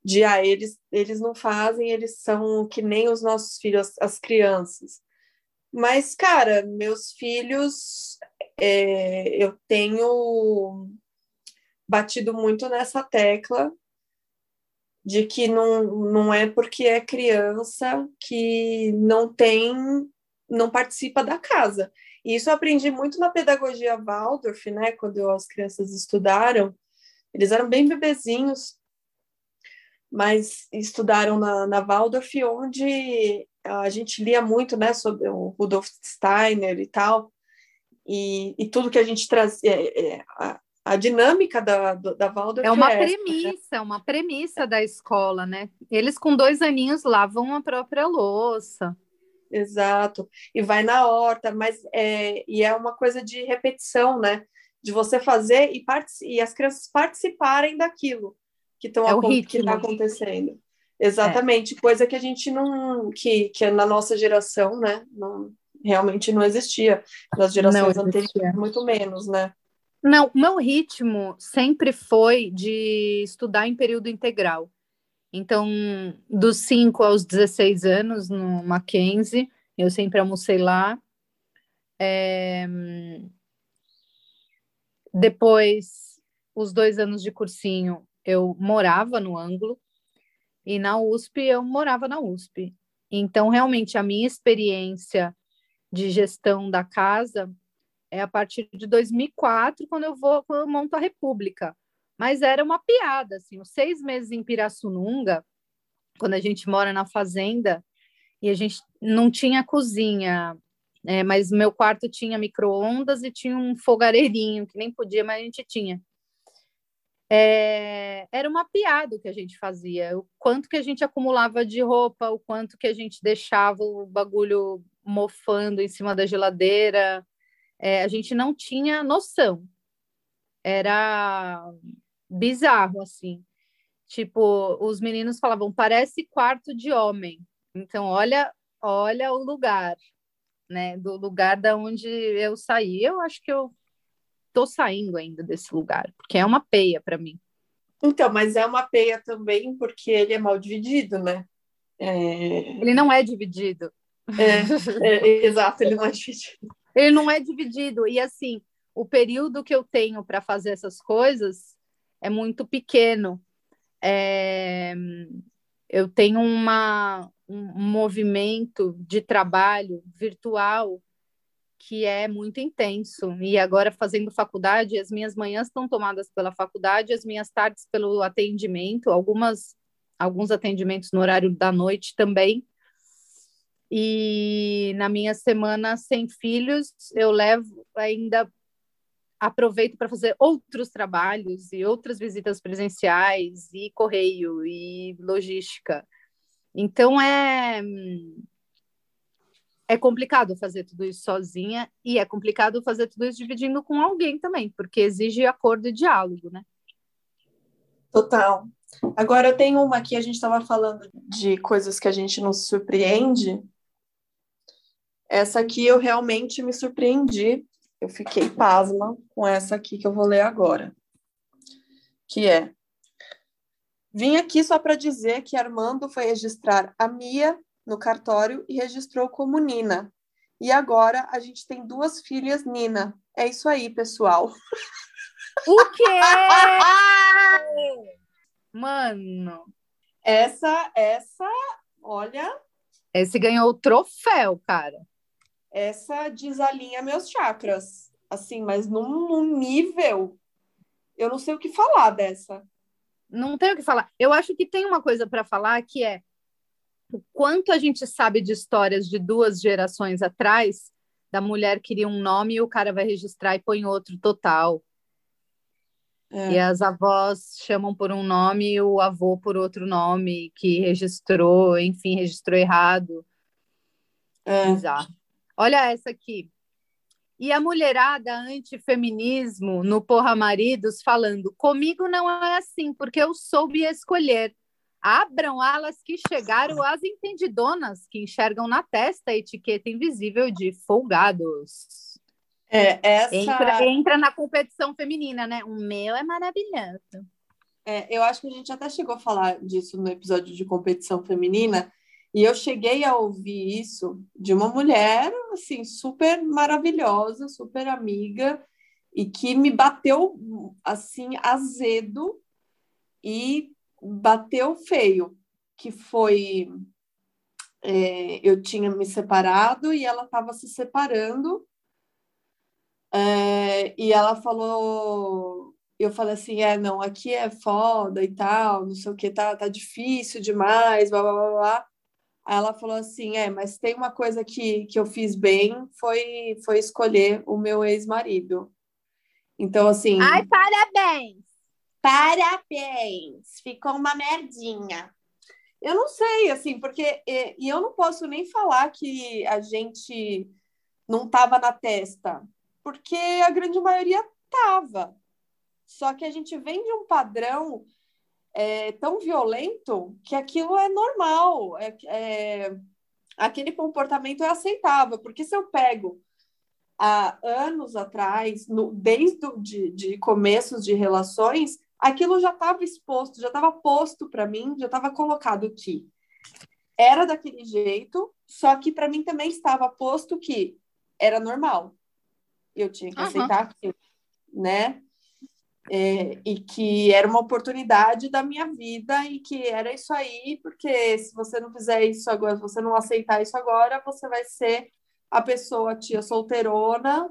De ah, eles, eles não fazem, eles são que nem os nossos filhos, as crianças. Mas, cara, meus filhos, é, eu tenho batido muito nessa tecla de que não, não é porque é criança que não tem, não participa da casa. E isso eu aprendi muito na pedagogia Waldorf, né? Quando as crianças estudaram, eles eram bem bebezinhos, mas estudaram na, na Waldorf, onde a gente lia muito, né, sobre o Rudolf Steiner e tal, e, e tudo que a gente trazia, é, é, a, a dinâmica da, da Waldorf é uma é premissa, né? uma premissa da escola, né? Eles com dois aninhos lavam a própria louça. Exato, e vai na horta, mas é, e é uma coisa de repetição, né? De você fazer e, e as crianças participarem daquilo que estão é que está acontecendo. Exatamente, é. coisa que a gente não, que, que na nossa geração, né, não, realmente não existia. Nas gerações anteriores, muito menos, né? Não, o meu ritmo sempre foi de estudar em período integral. Então, dos 5 aos 16 anos, no Mackenzie, eu sempre almocei lá. É... Depois, os dois anos de cursinho, eu morava no ângulo. E na USP, eu morava na USP. Então, realmente, a minha experiência de gestão da casa é a partir de 2004, quando eu vou, quando eu monto a República. Mas era uma piada, assim, os seis meses em Pirassununga, quando a gente mora na fazenda, e a gente não tinha cozinha, é, mas meu quarto tinha micro-ondas e tinha um fogareirinho, que nem podia, mas a gente tinha. É, era uma piada o que a gente fazia, o quanto que a gente acumulava de roupa, o quanto que a gente deixava o bagulho mofando em cima da geladeira, é, a gente não tinha noção. Era bizarro, assim. Tipo, os meninos falavam, parece quarto de homem. Então, olha, olha o lugar, né? Do lugar da onde eu saí. Eu acho que eu tô saindo ainda desse lugar, porque é uma peia para mim. Então, mas é uma peia também porque ele é mal dividido, né? É... Ele não é dividido. É, é, exato, ele não é dividido. Ele não é dividido. E assim, o período que eu tenho para fazer essas coisas é muito pequeno. É... Eu tenho uma, um movimento de trabalho virtual que é muito intenso. E agora, fazendo faculdade, as minhas manhãs estão tomadas pela faculdade, as minhas tardes pelo atendimento, algumas alguns atendimentos no horário da noite também. E na minha semana sem filhos, eu levo ainda aproveito para fazer outros trabalhos e outras visitas presenciais e correio e logística. Então é é complicado fazer tudo isso sozinha e é complicado fazer tudo isso dividindo com alguém também, porque exige acordo e diálogo, né? Total. Agora eu tenho uma aqui, a gente estava falando de coisas que a gente não se surpreende, essa aqui eu realmente me surpreendi. Eu fiquei pasma com essa aqui que eu vou ler agora. Que é: Vim aqui só para dizer que Armando foi registrar a Mia no cartório e registrou como Nina. e agora a gente tem duas filhas, Nina. É isso aí, pessoal. O quê? Mano. Essa, essa, olha. Esse ganhou o troféu, cara. Essa desalinha meus chakras. Assim, mas num, num nível. Eu não sei o que falar dessa. Não tenho o que falar. Eu acho que tem uma coisa para falar que é o quanto a gente sabe de histórias de duas gerações atrás, da mulher queria um nome e o cara vai registrar e põe outro total. É. E as avós chamam por um nome e o avô por outro nome, que registrou, enfim, registrou errado. É. Exato. Olha essa aqui. E a mulherada antifeminismo no Porra Maridos falando: comigo não é assim, porque eu soube escolher. Abram alas que chegaram as entendidonas que enxergam na testa a etiqueta invisível de folgados. É, essa... entra, entra na competição feminina, né? O meu é maravilhoso. É, eu acho que a gente até chegou a falar disso no episódio de competição feminina, e eu cheguei a ouvir isso de uma mulher, assim, super maravilhosa, super amiga, e que me bateu, assim, azedo e bateu feio, que foi... É, eu tinha me separado e ela estava se separando, é, e ela falou, eu falei assim, é, não, aqui é foda e tal, não sei o que, tá, tá difícil demais, blá, blá, blá, blá. Aí ela falou assim, é, mas tem uma coisa que, que eu fiz bem, foi, foi escolher o meu ex-marido. Então, assim... Ai, parabéns! Parabéns! Ficou uma merdinha. Eu não sei, assim, porque... E, eu não posso nem falar que a gente não tava na testa, porque a grande maioria tava. Só que a gente vem de um padrão é, tão violento que aquilo é normal. É, é, aquele comportamento é aceitável, porque se eu pego há anos atrás, no, desde de, de começos de relações, aquilo já estava exposto, já estava posto para mim, já estava colocado que era daquele jeito, só que para mim também estava posto que era normal eu tinha que uhum. aceitar aquilo, né? É, e que era uma oportunidade da minha vida e que era isso aí, porque se você não fizer isso agora, se você não aceitar isso agora, você vai ser a pessoa tia solteirona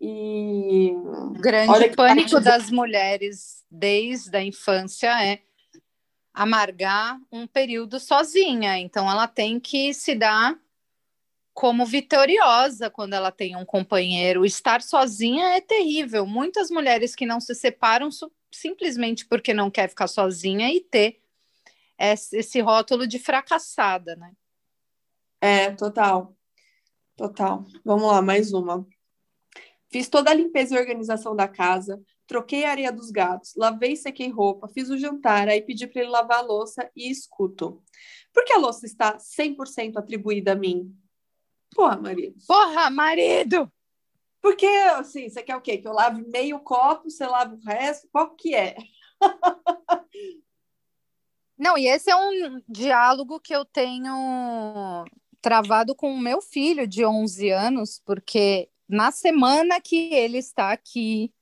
e o grande pânico das mulheres desde a infância é amargar um período sozinha, então ela tem que se dar como vitoriosa quando ela tem um companheiro. Estar sozinha é terrível. Muitas mulheres que não se separam simplesmente porque não quer ficar sozinha e ter esse rótulo de fracassada, né? É, total. Total. Vamos lá, mais uma. Fiz toda a limpeza e organização da casa, troquei a areia dos gatos, lavei e sequei roupa, fiz o jantar, aí pedi para ele lavar a louça e escuto. Por que a louça está 100% atribuída a mim? Porra, marido. Porra, marido! Porque, assim, você quer o quê? Que eu lave meio copo, você lava o resto? Qual que é? Não, e esse é um diálogo que eu tenho travado com o meu filho de 11 anos, porque na semana que ele está aqui,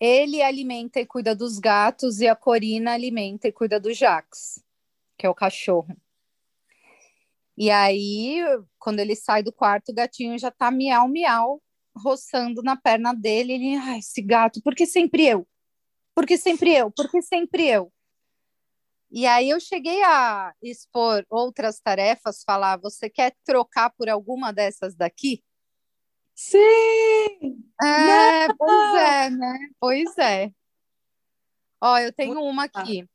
ele alimenta e cuida dos gatos e a Corina alimenta e cuida do Jax, que é o cachorro. E aí, quando ele sai do quarto, o gatinho já tá miau, miau, roçando na perna dele. Ele, ai, esse gato, por que sempre eu? Por que sempre eu? Por que sempre eu? E aí eu cheguei a expor outras tarefas, falar, você quer trocar por alguma dessas daqui? Sim! É, Não! pois é, né? Pois é. Ó, eu tenho uma aqui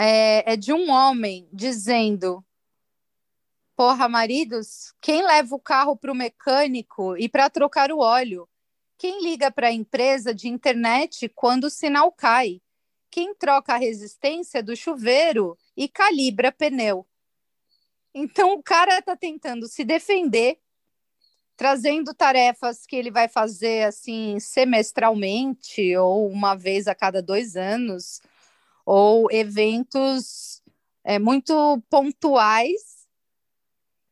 é, é de um homem dizendo: Porra, maridos, quem leva o carro para o mecânico e para trocar o óleo? Quem liga para a empresa de internet quando o sinal cai? Quem troca a resistência do chuveiro e calibra pneu? Então o cara está tentando se defender, trazendo tarefas que ele vai fazer assim semestralmente ou uma vez a cada dois anos ou eventos é, muito pontuais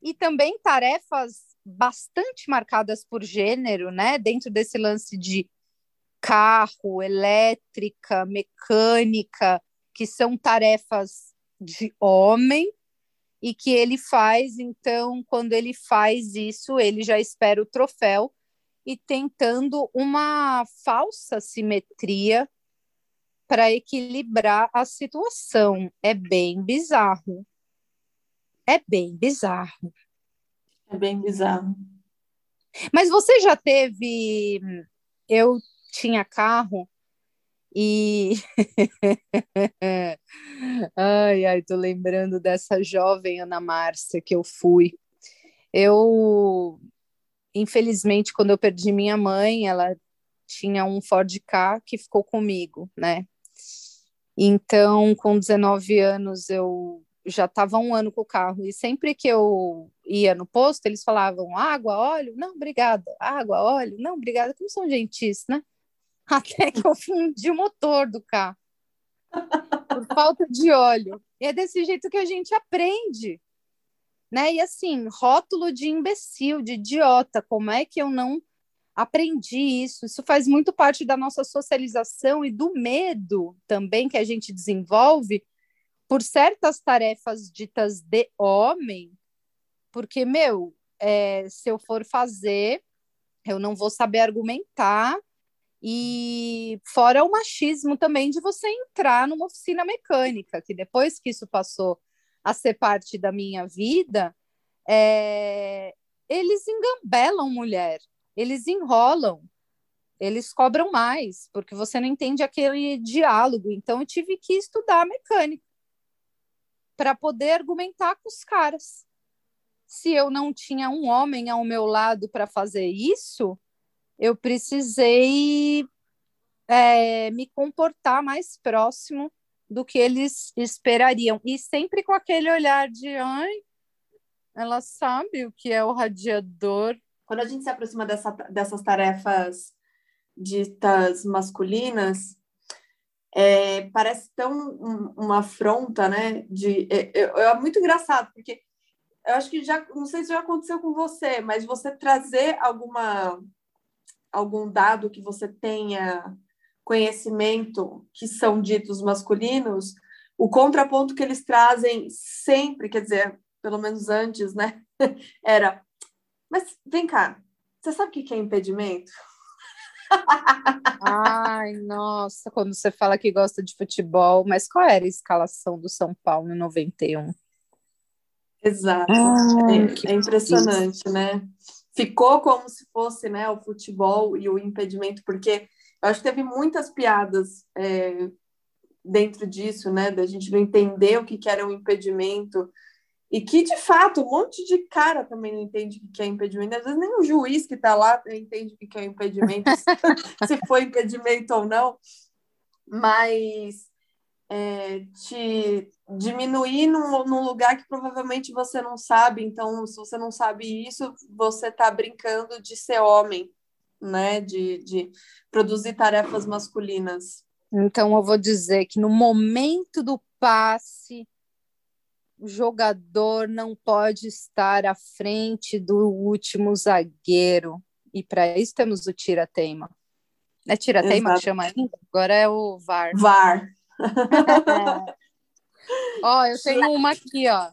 e também tarefas bastante marcadas por gênero, né? Dentro desse lance de carro, elétrica, mecânica, que são tarefas de homem e que ele faz, então, quando ele faz isso, ele já espera o troféu e tentando uma falsa simetria para equilibrar a situação. É bem bizarro. É bem bizarro. É bem bizarro. Mas você já teve. Eu tinha carro e. ai, ai, tô lembrando dessa jovem Ana Márcia que eu fui. Eu, infelizmente, quando eu perdi minha mãe, ela tinha um Ford K que ficou comigo, né? Então, com 19 anos, eu já estava um ano com o carro e sempre que eu ia no posto, eles falavam água, óleo, não, obrigada, água, óleo, não, obrigada, como são gentis, né? Até que eu fundi o motor do carro por falta de óleo. E é desse jeito que a gente aprende, né? E assim, rótulo de imbecil, de idiota, como é que eu não aprendi isso? Isso faz muito parte da nossa socialização e do medo também que a gente desenvolve por certas tarefas ditas de homem, porque, meu, é, se eu for fazer, eu não vou saber argumentar, e fora o machismo também de você entrar numa oficina mecânica, que depois que isso passou a ser parte da minha vida, é, eles engambelam mulher, eles enrolam, eles cobram mais, porque você não entende aquele diálogo. Então, eu tive que estudar mecânica para poder argumentar com os caras. Se eu não tinha um homem ao meu lado para fazer isso, eu precisei é, me comportar mais próximo do que eles esperariam. E sempre com aquele olhar de ai, ela sabe o que é o radiador. Quando a gente se aproxima dessa, dessas tarefas ditas masculinas, é, parece tão um, uma afronta, né? De, é, é, é, muito engraçado, porque eu acho que já, não sei se já aconteceu com você, mas você trazer alguma algum dado que você tenha conhecimento que são ditos masculinos, o contraponto que eles trazem sempre, quer dizer, pelo menos antes, né? Era, mas vem cá, você sabe o que é impedimento? Ai, nossa, quando você fala que gosta de futebol, mas qual era a escalação do São Paulo em 91? Exato. é, é impressionante, né? Ficou como se fosse né, o futebol e o impedimento, porque eu acho que teve muitas piadas é, dentro disso, né? Da gente não entender o que, que era um impedimento, e que, de fato, um monte de cara também não entende o que é impedimento. Às vezes nem o juiz que está lá entende o que é impedimento, se foi impedimento ou não. Mas é, te diminuir num, num, lugar que provavelmente você não sabe. Então, se você não sabe isso, você está brincando de ser homem, né? De, de produzir tarefas masculinas. Então, eu vou dizer que no momento do passe o jogador não pode estar à frente do último zagueiro. E para isso temos o tira-teima. É tira-teima que chama ainda? Agora é o VAR. VAR. ó, eu tenho uma aqui, ó.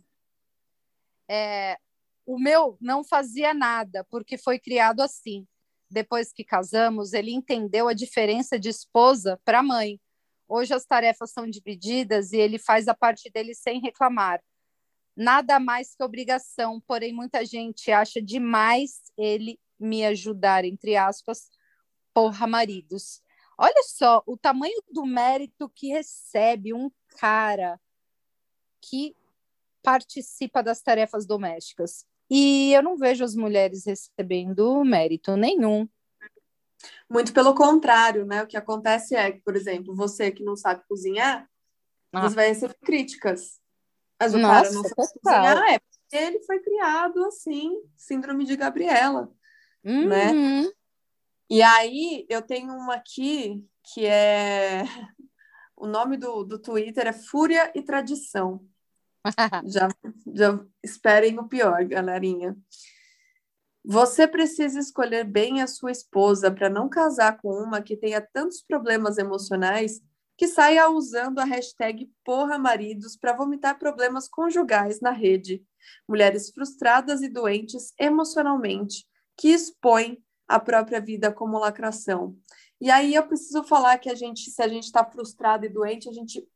É, o meu não fazia nada, porque foi criado assim. Depois que casamos, ele entendeu a diferença de esposa para mãe. Hoje as tarefas são divididas e ele faz a parte dele sem reclamar nada mais que obrigação, porém muita gente acha demais ele me ajudar, entre aspas, porra, maridos. Olha só o tamanho do mérito que recebe um cara que participa das tarefas domésticas. E eu não vejo as mulheres recebendo mérito nenhum. Muito pelo contrário, né? O que acontece é que, por exemplo, você que não sabe cozinhar, ah. você vai receber críticas. Mas o Nossa, cara não sabe cozinhar, é porque ele foi criado assim, síndrome de Gabriela, né? uhum. né? E aí eu tenho uma aqui que é o nome do, do Twitter é Fúria e Tradição. já, já esperem o pior, galerinha. Você precisa escolher bem a sua esposa para não casar com uma que tenha tantos problemas emocionais que saia usando a hashtag Porra Maridos para vomitar problemas conjugais na rede. Mulheres frustradas e doentes emocionalmente, que expõem a própria vida como lacração. E aí eu preciso falar que a gente, se a gente está frustrado e doente, a gente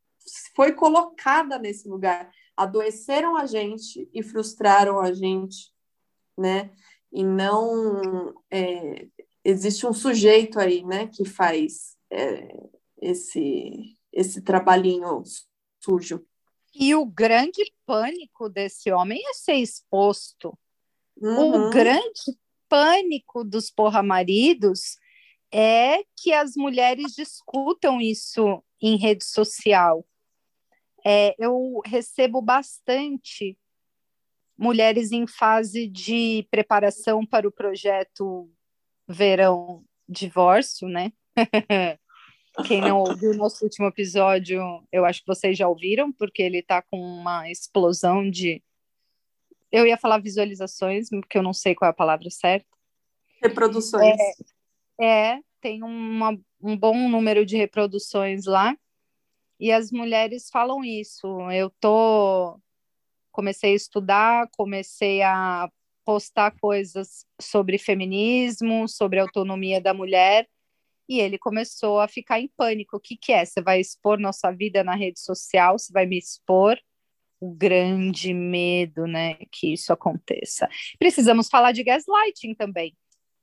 foi colocada nesse lugar. Adoeceram a gente e frustraram a gente, né? E não é, existe um sujeito aí, né, que faz é, esse, esse trabalhinho sujo. E o grande pânico desse homem é ser exposto. Uhum. O grande pânico dos porra-maridos é que as mulheres discutam isso em rede social. É, eu recebo bastante mulheres em fase de preparação para o projeto Verão Divórcio, né? Quem não ouviu o nosso último episódio, eu acho que vocês já ouviram, porque ele está com uma explosão de. Eu ia falar visualizações, porque eu não sei qual é a palavra certa. Reproduções. É, é tem uma, um bom número de reproduções lá. E as mulheres falam isso. Eu tô comecei a estudar, comecei a postar coisas sobre feminismo, sobre autonomia da mulher, e ele começou a ficar em pânico. O que, que é? Você vai expor nossa vida na rede social? Você vai me expor? O grande medo, né, que isso aconteça. Precisamos falar de gaslighting também,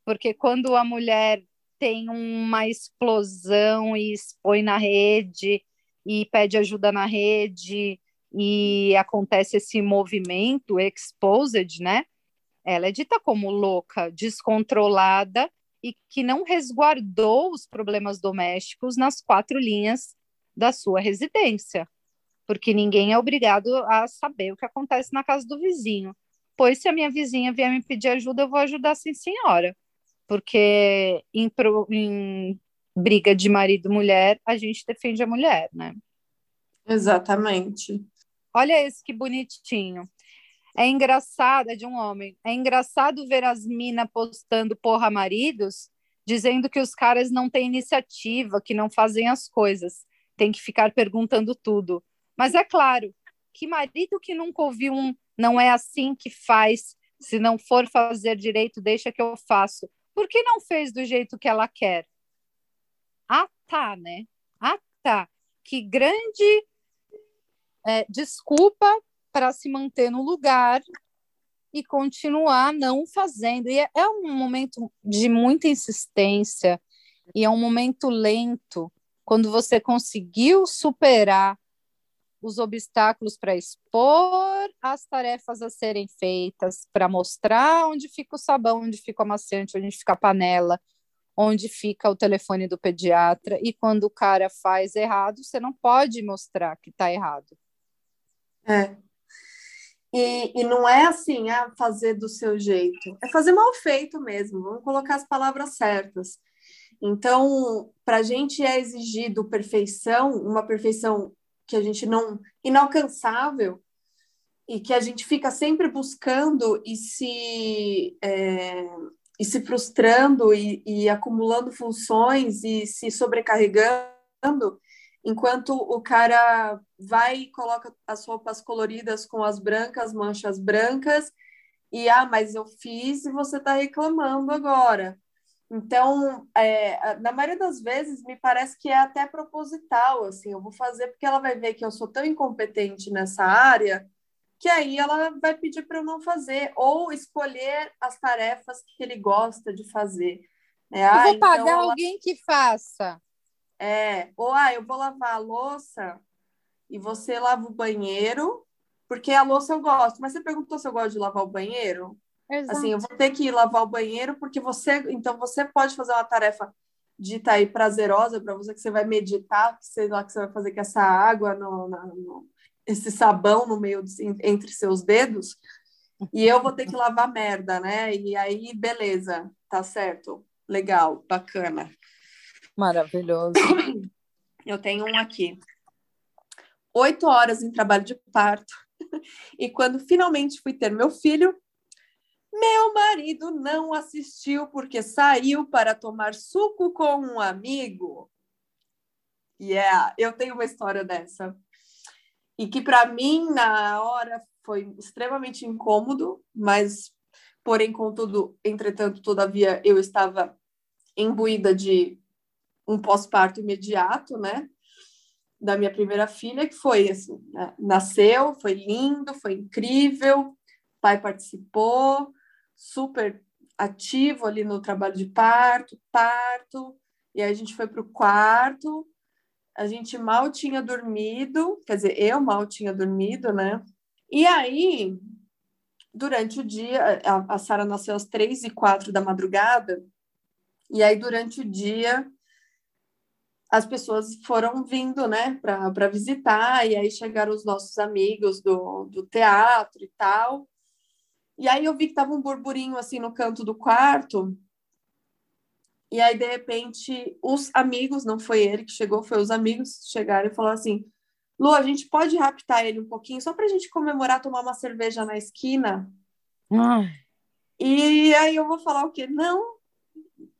porque quando a mulher tem uma explosão e expõe na rede e pede ajuda na rede e acontece esse movimento exposed, né? Ela é dita como louca, descontrolada e que não resguardou os problemas domésticos nas quatro linhas da sua residência, porque ninguém é obrigado a saber o que acontece na casa do vizinho. Pois se a minha vizinha vier me pedir ajuda, eu vou ajudar sim, senhora. Porque em, em briga de marido e mulher, a gente defende a mulher, né? Exatamente. Olha esse que bonitinho. É engraçado, é de um homem. É engraçado ver as minas postando porra maridos, dizendo que os caras não têm iniciativa, que não fazem as coisas. Tem que ficar perguntando tudo. Mas é claro, que marido que nunca ouviu um não é assim que faz, se não for fazer direito, deixa que eu faço. Por que não fez do jeito que ela quer? Ah, tá, né? Ah, tá. Que grande é, desculpa para se manter no lugar e continuar não fazendo. E é, é um momento de muita insistência e é um momento lento quando você conseguiu superar os obstáculos para expor as tarefas a serem feitas, para mostrar onde fica o sabão, onde fica o amaciante, onde fica a panela, onde fica o telefone do pediatra. E quando o cara faz errado, você não pode mostrar que está errado. É. E, e não é assim, ah, fazer do seu jeito, é fazer mal feito mesmo, vamos colocar as palavras certas. Então, para a gente é exigido perfeição, uma perfeição que a gente não. inalcançável, e que a gente fica sempre buscando e se, é, e se frustrando e, e acumulando funções e se sobrecarregando, enquanto o cara vai e coloca as roupas coloridas com as brancas, manchas brancas, e ah, mas eu fiz e você está reclamando agora. Então, é, na maioria das vezes, me parece que é até proposital, assim, eu vou fazer porque ela vai ver que eu sou tão incompetente nessa área, que aí ela vai pedir para eu não fazer, ou escolher as tarefas que ele gosta de fazer. É, ah, eu vou pagar então alguém que faça. É, ou ah, eu vou lavar a louça e você lava o banheiro, porque a louça eu gosto. Mas você perguntou se eu gosto de lavar o banheiro? Exato. Assim, eu vou ter que ir lavar o banheiro porque você, então você pode fazer uma tarefa dita aí prazerosa para você que você vai meditar, que sei lá que você vai fazer com essa água no, no esse sabão no meio de, entre seus dedos. E eu vou ter que lavar merda, né? E aí, beleza, tá certo. Legal, bacana. Maravilhoso. Eu tenho um aqui. Oito horas em trabalho de parto. e quando finalmente fui ter meu filho, meu marido não assistiu porque saiu para tomar suco com um amigo. Yeah, eu tenho uma história dessa. E que para mim, na hora, foi extremamente incômodo, mas, porém, contudo, entretanto, todavia, eu estava imbuída de um pós-parto imediato, né? Da minha primeira filha, que foi assim, né? nasceu, foi lindo, foi incrível, o pai participou, super ativo ali no trabalho de parto, parto, e aí a gente foi para o quarto, a gente mal tinha dormido, quer dizer, eu mal tinha dormido, né? E aí, durante o dia, a, a Sara nasceu às três e quatro da madrugada, e aí durante o dia as pessoas foram vindo, né, para visitar, e aí chegaram os nossos amigos do, do teatro e tal. E aí eu vi que tava um burburinho assim no canto do quarto. E aí, de repente, os amigos, não foi ele que chegou, foi os amigos chegaram e falaram assim: Lu, a gente pode raptar ele um pouquinho só para a gente comemorar, tomar uma cerveja na esquina? Ai. E aí eu vou falar o quê? Não,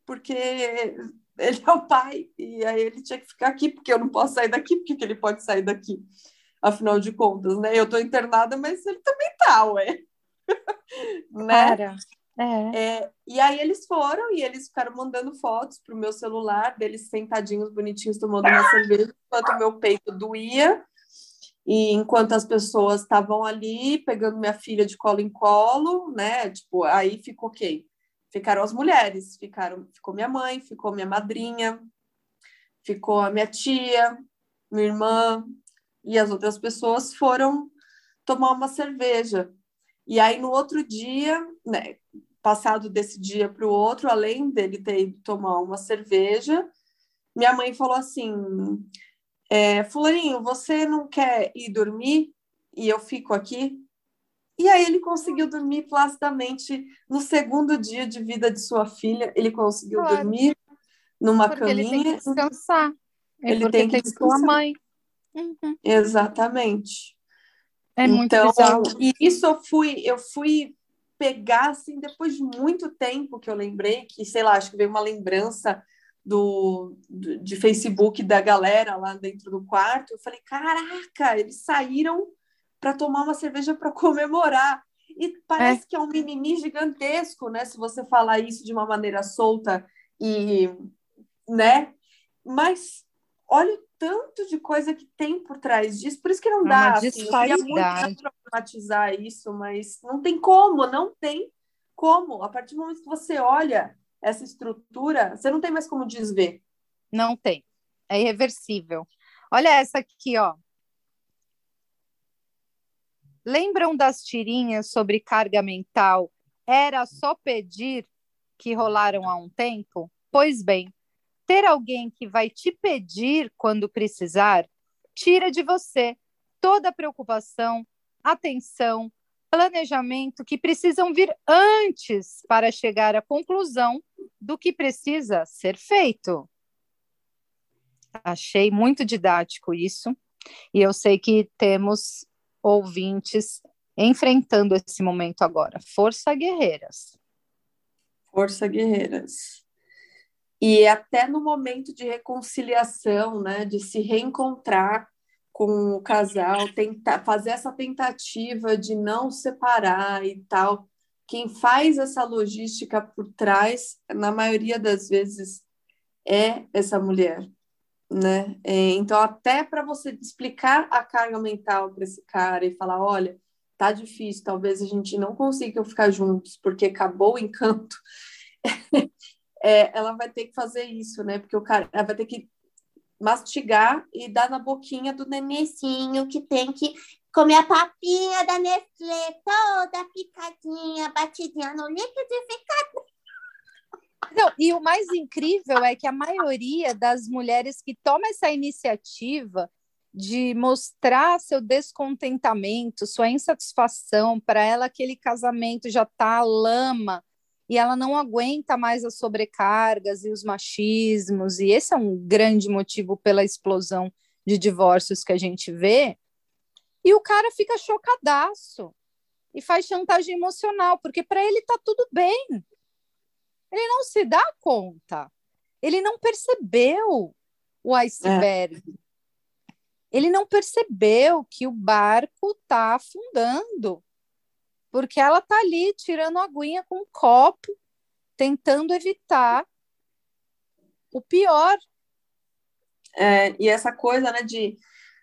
porque ele é o pai, e aí ele tinha que ficar aqui, porque eu não posso sair daqui, porque ele pode sair daqui, afinal de contas, né? Eu tô internada, mas ele também tá, ué. Né? Cara, é. é. E aí eles foram e eles ficaram mandando fotos pro meu celular, deles sentadinhos, bonitinhos, tomando uma cerveja, enquanto meu peito doía, e enquanto as pessoas estavam ali, pegando minha filha de colo em colo, né? Tipo, aí ficou ok ficaram as mulheres, ficaram, ficou minha mãe, ficou minha madrinha, ficou a minha tia, minha irmã e as outras pessoas foram tomar uma cerveja. E aí no outro dia, né, passado desse dia para o outro, além dele ter ido tomar uma cerveja, minha mãe falou assim: é, Fulaninho, você não quer ir dormir e eu fico aqui? E aí ele conseguiu dormir placidamente no segundo dia de vida de sua filha. Ele conseguiu claro. dormir numa porque caminha. Ele tem que descansar. É ele tem que descansar. Sua mãe. Uhum. Exatamente. É muito então, bizarro. E isso eu fui, eu fui pegar assim depois de muito tempo que eu lembrei que, sei lá, acho que veio uma lembrança do, do de Facebook da galera lá dentro do quarto. Eu falei, caraca, eles saíram para tomar uma cerveja para comemorar. E parece é. que é um mimimi gigantesco, né? Se você falar isso de uma maneira solta e, né? Mas olha o tanto de coisa que tem por trás disso. Por isso que não é dá. Assim, eu queria muito problematizar isso, mas não tem como, não tem como. A partir do momento que você olha essa estrutura, você não tem mais como desver. Não tem. É irreversível. Olha essa aqui, ó. Lembram das tirinhas sobre carga mental? Era só pedir que rolaram há um tempo? Pois bem, ter alguém que vai te pedir quando precisar tira de você toda a preocupação, atenção, planejamento que precisam vir antes para chegar à conclusão do que precisa ser feito. Achei muito didático isso, e eu sei que temos ouvintes enfrentando esse momento agora. Força guerreiras. Força guerreiras. E até no momento de reconciliação, né, de se reencontrar com o casal, tentar fazer essa tentativa de não separar e tal. Quem faz essa logística por trás, na maioria das vezes, é essa mulher né? É, então, até para você explicar a carga mental para esse cara e falar, olha, tá difícil, talvez a gente não consiga ficar juntos porque acabou o encanto, é, ela vai ter que fazer isso, né? Porque o cara ela vai ter que mastigar e dar na boquinha do nenecinho que tem que comer a papinha da Nestlé toda picadinha, batidinha no liquidificador. Não, e o mais incrível é que a maioria das mulheres que toma essa iniciativa de mostrar seu descontentamento, sua insatisfação, para ela aquele casamento já está lama e ela não aguenta mais as sobrecargas e os machismos, e esse é um grande motivo pela explosão de divórcios que a gente vê. E o cara fica chocadaço e faz chantagem emocional, porque para ele tá tudo bem. Ele não se dá conta. Ele não percebeu o iceberg. É. Ele não percebeu que o barco está afundando, porque ela está ali tirando aguinha com um copo, tentando evitar o pior. É, e essa coisa, né, de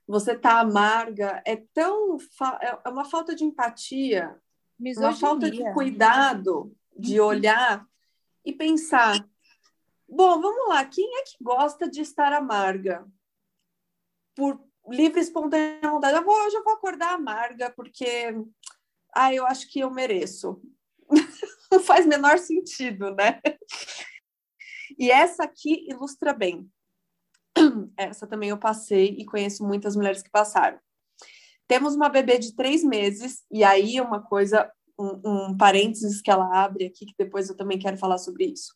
você tá amarga, é tão é, é uma falta de empatia, Misoginia. uma falta de cuidado, de uhum. olhar e pensar. Bom, vamos lá, quem é que gosta de estar amarga? Por livre espontânea vontade. Eu vou, hoje eu vou acordar amarga porque ah, eu acho que eu mereço. Não faz menor sentido, né? E essa aqui ilustra bem. Essa também eu passei e conheço muitas mulheres que passaram. Temos uma bebê de três meses, e aí uma coisa, um, um parênteses que ela abre aqui, que depois eu também quero falar sobre isso.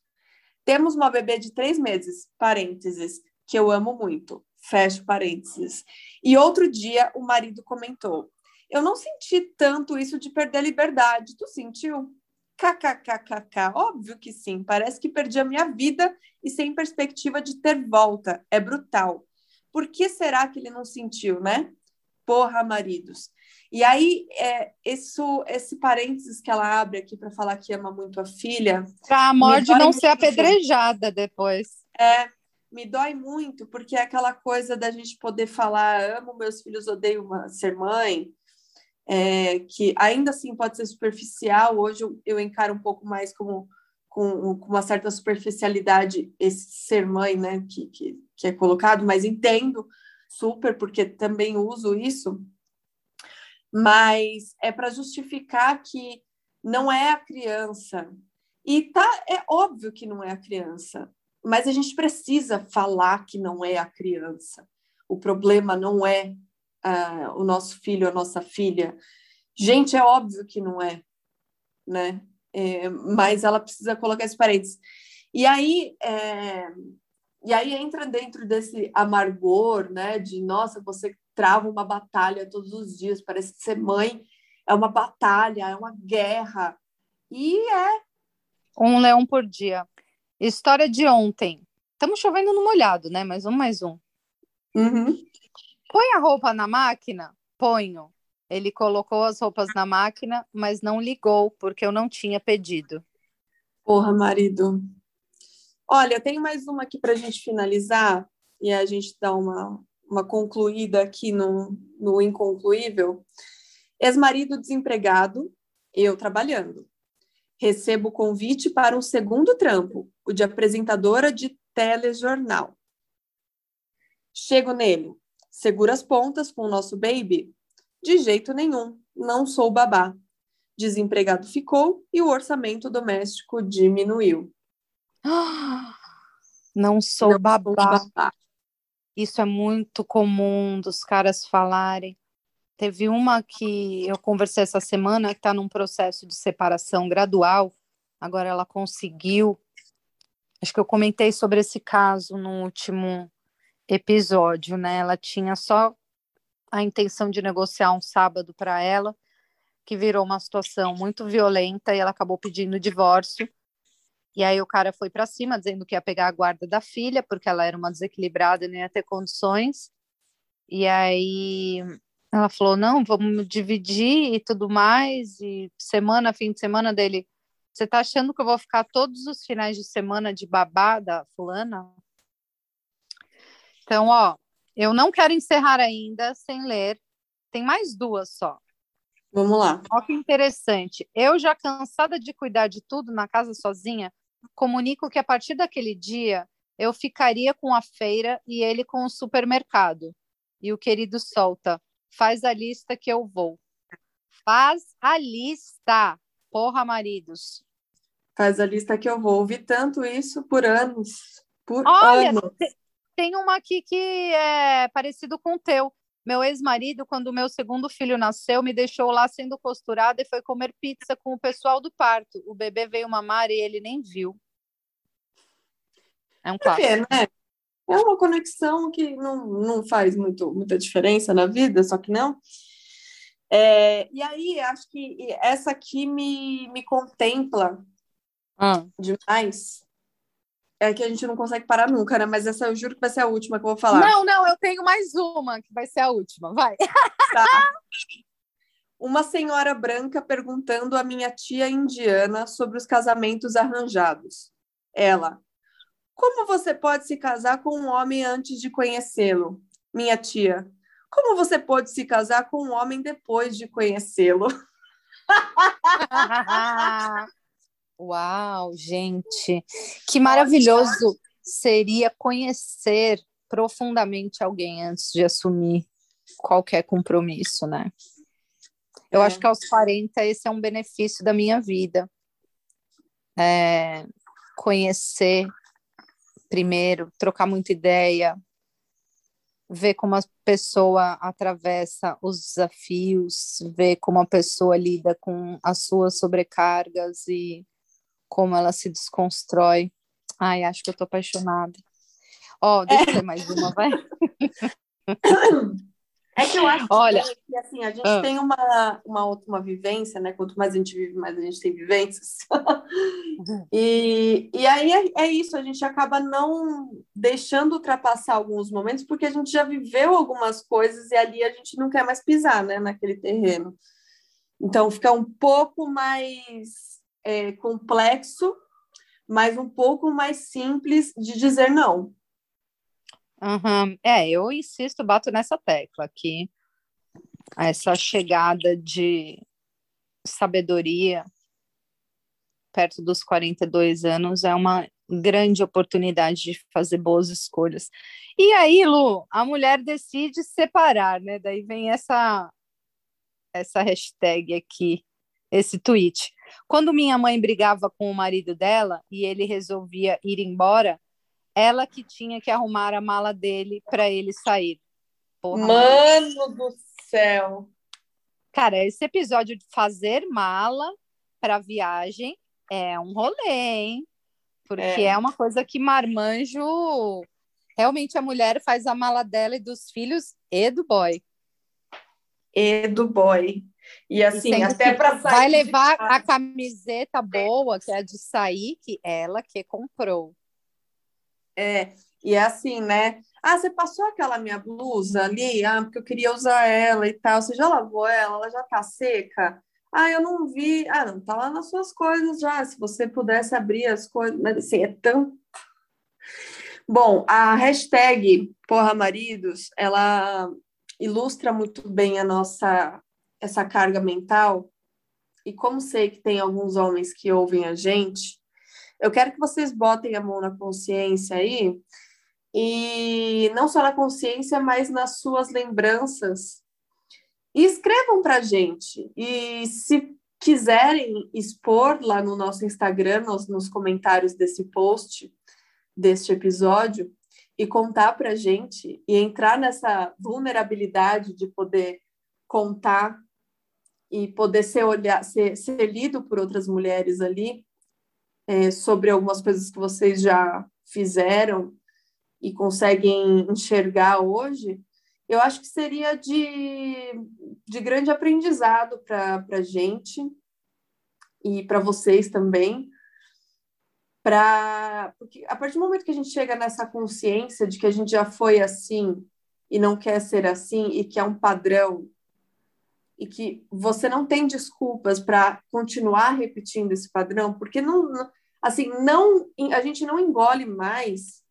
Temos uma bebê de três meses, parênteses, que eu amo muito, fecho parênteses. E outro dia o marido comentou: Eu não senti tanto isso de perder a liberdade. Tu sentiu? KKKKK, óbvio que sim. Parece que perdi a minha vida e sem perspectiva de ter volta. É brutal. Por que será que ele não sentiu, né? Porra, maridos. E aí, é, esse, esse parênteses que ela abre aqui para falar que ama muito a filha. Para a morte não ser apedrejada depois. É, me dói muito, porque é aquela coisa da gente poder falar: amo meus filhos, odeio ser mãe é, que ainda assim pode ser superficial. Hoje eu, eu encaro um pouco mais como com, com, uma certa superficialidade esse ser mãe, né, que, que, que é colocado, mas entendo super, porque também uso isso. Mas é para justificar que não é a criança. E tá, é óbvio que não é a criança, mas a gente precisa falar que não é a criança. O problema não é o nosso filho, a nossa filha. Gente, é óbvio que não é, né? É, mas ela precisa colocar esses parênteses. E aí, é, e aí entra dentro desse amargor, né? De nossa, você trava uma batalha todos os dias, parece que ser mãe é uma batalha, é uma guerra. E é. Um leão por dia. História de ontem. Estamos chovendo no molhado, né? Mais um, mais um. Uhum. Põe a roupa na máquina? Ponho. Ele colocou as roupas na máquina, mas não ligou, porque eu não tinha pedido. Porra, marido. Olha, tem mais uma aqui para a gente finalizar e a gente dar uma, uma concluída aqui no, no inconcluível. Ex-marido desempregado, eu trabalhando. Recebo convite para um segundo trampo, o de apresentadora de telejornal. Chego nele. Segura as pontas com o nosso baby? De jeito nenhum, não sou babá. Desempregado ficou e o orçamento doméstico diminuiu. Não sou não babá. Sou babá. Isso é muito comum dos caras falarem. Teve uma que eu conversei essa semana que está num processo de separação gradual. Agora ela conseguiu. Acho que eu comentei sobre esse caso no último episódio, né? Ela tinha só a intenção de negociar um sábado para ela, que virou uma situação muito violenta e ela acabou pedindo divórcio. E aí o cara foi para cima dizendo que ia pegar a guarda da filha, porque ela era uma desequilibrada e não ia ter condições. E aí ela falou: "Não, vamos dividir e tudo mais". E semana, fim de semana dele, você tá achando que eu vou ficar todos os finais de semana de babada, fulana? Então, ó, eu não quero encerrar ainda sem ler. Tem mais duas só. Vamos lá. Olha que interessante. Eu, já cansada de cuidar de tudo na casa sozinha, comunico que a partir daquele dia eu ficaria com a feira e ele com o supermercado. E o querido solta: faz a lista que eu vou. Faz a lista, porra, maridos. Faz a lista que eu vou. Ouvi tanto isso por anos. Por Olha, anos tem uma aqui que é parecido com o teu. Meu ex-marido, quando meu segundo filho nasceu, me deixou lá sendo costurada e foi comer pizza com o pessoal do parto. O bebê veio mamar e ele nem viu. É um clássico. É, né? é uma conexão que não, não faz muito, muita diferença na vida, só que não. É, e aí, acho que essa aqui me, me contempla Ah, demais. É que a gente não consegue parar nunca, né? Mas essa eu juro que vai ser a última que eu vou falar. Não, não, eu tenho mais uma, que vai ser a última. Vai. Tá. Uma senhora branca perguntando à minha tia indiana sobre os casamentos arranjados. Ela: Como você pode se casar com um homem antes de conhecê-lo? Minha tia: Como você pode se casar com um homem depois de conhecê-lo? Uau, gente, que maravilhoso seria conhecer profundamente alguém antes de assumir qualquer compromisso, né? Eu É. acho que aos 40 esse é um benefício da minha vida. É, conhecer primeiro, trocar muita ideia, ver como a pessoa atravessa os desafios, ver como a pessoa lida com as suas sobrecargas e como ela se desconstrói. Ai, acho que eu tô apaixonada. Ó, deixa eu ler mais uma, vai. É que eu acho Olha, que assim, a gente ah. tem uma, uma, uma vivência, né? Quanto mais a gente vive, mais a gente tem vivências. e, e aí é, é isso, a gente acaba não deixando ultrapassar alguns momentos, porque a gente já viveu algumas coisas e ali a gente não quer mais pisar, né? Naquele terreno. Então fica um pouco mais é, complexo, mas um pouco mais simples de dizer não. Aham. É, eu insisto, bato nessa tecla que essa chegada de sabedoria perto dos 42 anos é uma grande oportunidade de fazer boas escolhas. E aí, Lu, a mulher decide separar, né? Daí vem essa essa hashtag aqui, esse tweet. Quando minha mãe brigava com o marido dela e ele resolvia ir embora, ela que tinha que arrumar a mala dele para ele sair. Porra, Mano do céu! Cara, esse episódio de fazer mala para viagem é um rolê, hein? Porque é. É. uma coisa que marmanjo. Realmente a mulher faz a mala dela e dos filhos e do boy. E do boy. E assim, até para sair. Vai levar a camiseta boa, que é a de sair, que ela que comprou. É, e é assim, né? Ah, você passou aquela minha blusa ali? Ah, porque eu queria usar ela e tal. Você já lavou ela? Ela já tá seca? Ah, eu não vi. Ah, não, tá lá nas suas coisas já. Se você pudesse abrir as coisas. Mas assim, é tão. Bom, a hashtag Porra Maridos, ela ilustra muito bem a nossa essa carga mental. E como sei que tem alguns homens que ouvem a gente, eu quero que vocês botem a mão na consciência aí, e não só na consciência, mas nas suas lembranças. E escrevam para a gente. E se quiserem expor lá no nosso Instagram, nos, nos comentários desse post, deste episódio, e contar para a gente, e entrar nessa vulnerabilidade de poder contar e poder ser, olhar, ser, ser lido por outras mulheres ali, é, sobre algumas coisas que vocês já fizeram e conseguem enxergar hoje, eu acho que seria de, de grande aprendizado para a gente e para vocês também. Pra, porque a partir do momento que a gente chega nessa consciência de que a gente já foi assim e não quer ser assim e que é um padrão e que você não tem desculpas para continuar repetindo esse padrão, porque não, assim, não a gente não engole mais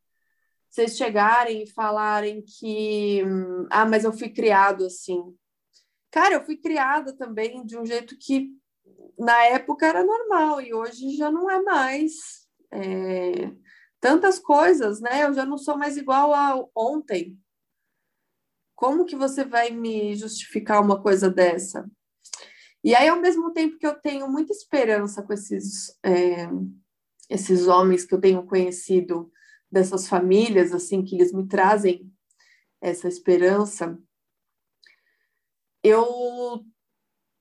vocês chegarem e falarem que ah, mas eu fui criado assim. Cara, eu fui criada também de um jeito que na época era normal e hoje já não é mais. É, tantas coisas, né? Eu já não sou mais igual a ontem. Como que você vai me justificar uma coisa dessa? E aí, ao mesmo tempo que eu tenho muita esperança com esses, é, esses homens que eu tenho conhecido, dessas famílias, assim, que eles me trazem essa esperança, eu,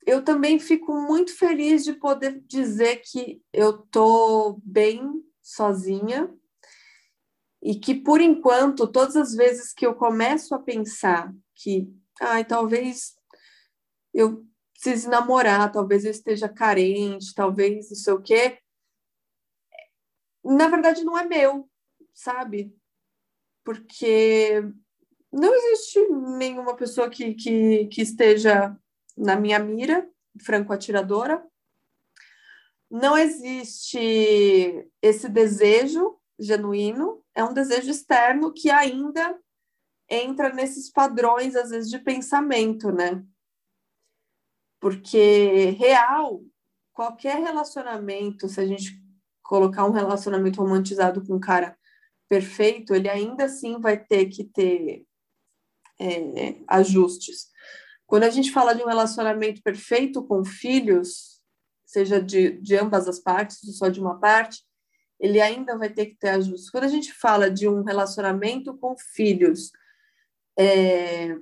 eu também fico muito feliz de poder dizer que eu tô bem sozinha e que, por enquanto, todas as vezes que eu começo a pensar que, ai, talvez eu precise namorar, talvez eu esteja carente, talvez não sei o quê. Na verdade, não é meu, sabe? Porque não existe nenhuma pessoa que, que, que esteja na minha mira, franco-atiradora. Não existe esse desejo genuíno, é um desejo externo que ainda entra nesses padrões, às vezes, de pensamento, né? Porque real, qualquer relacionamento, se a gente colocar um relacionamento romantizado com um cara perfeito, ele ainda assim vai ter que ter é, ajustes. Quando a gente fala de um relacionamento perfeito com filhos, seja de, de ambas as partes, ou só de uma parte, ele ainda vai ter que ter ajustes. Quando a gente fala de um relacionamento com filhos, é,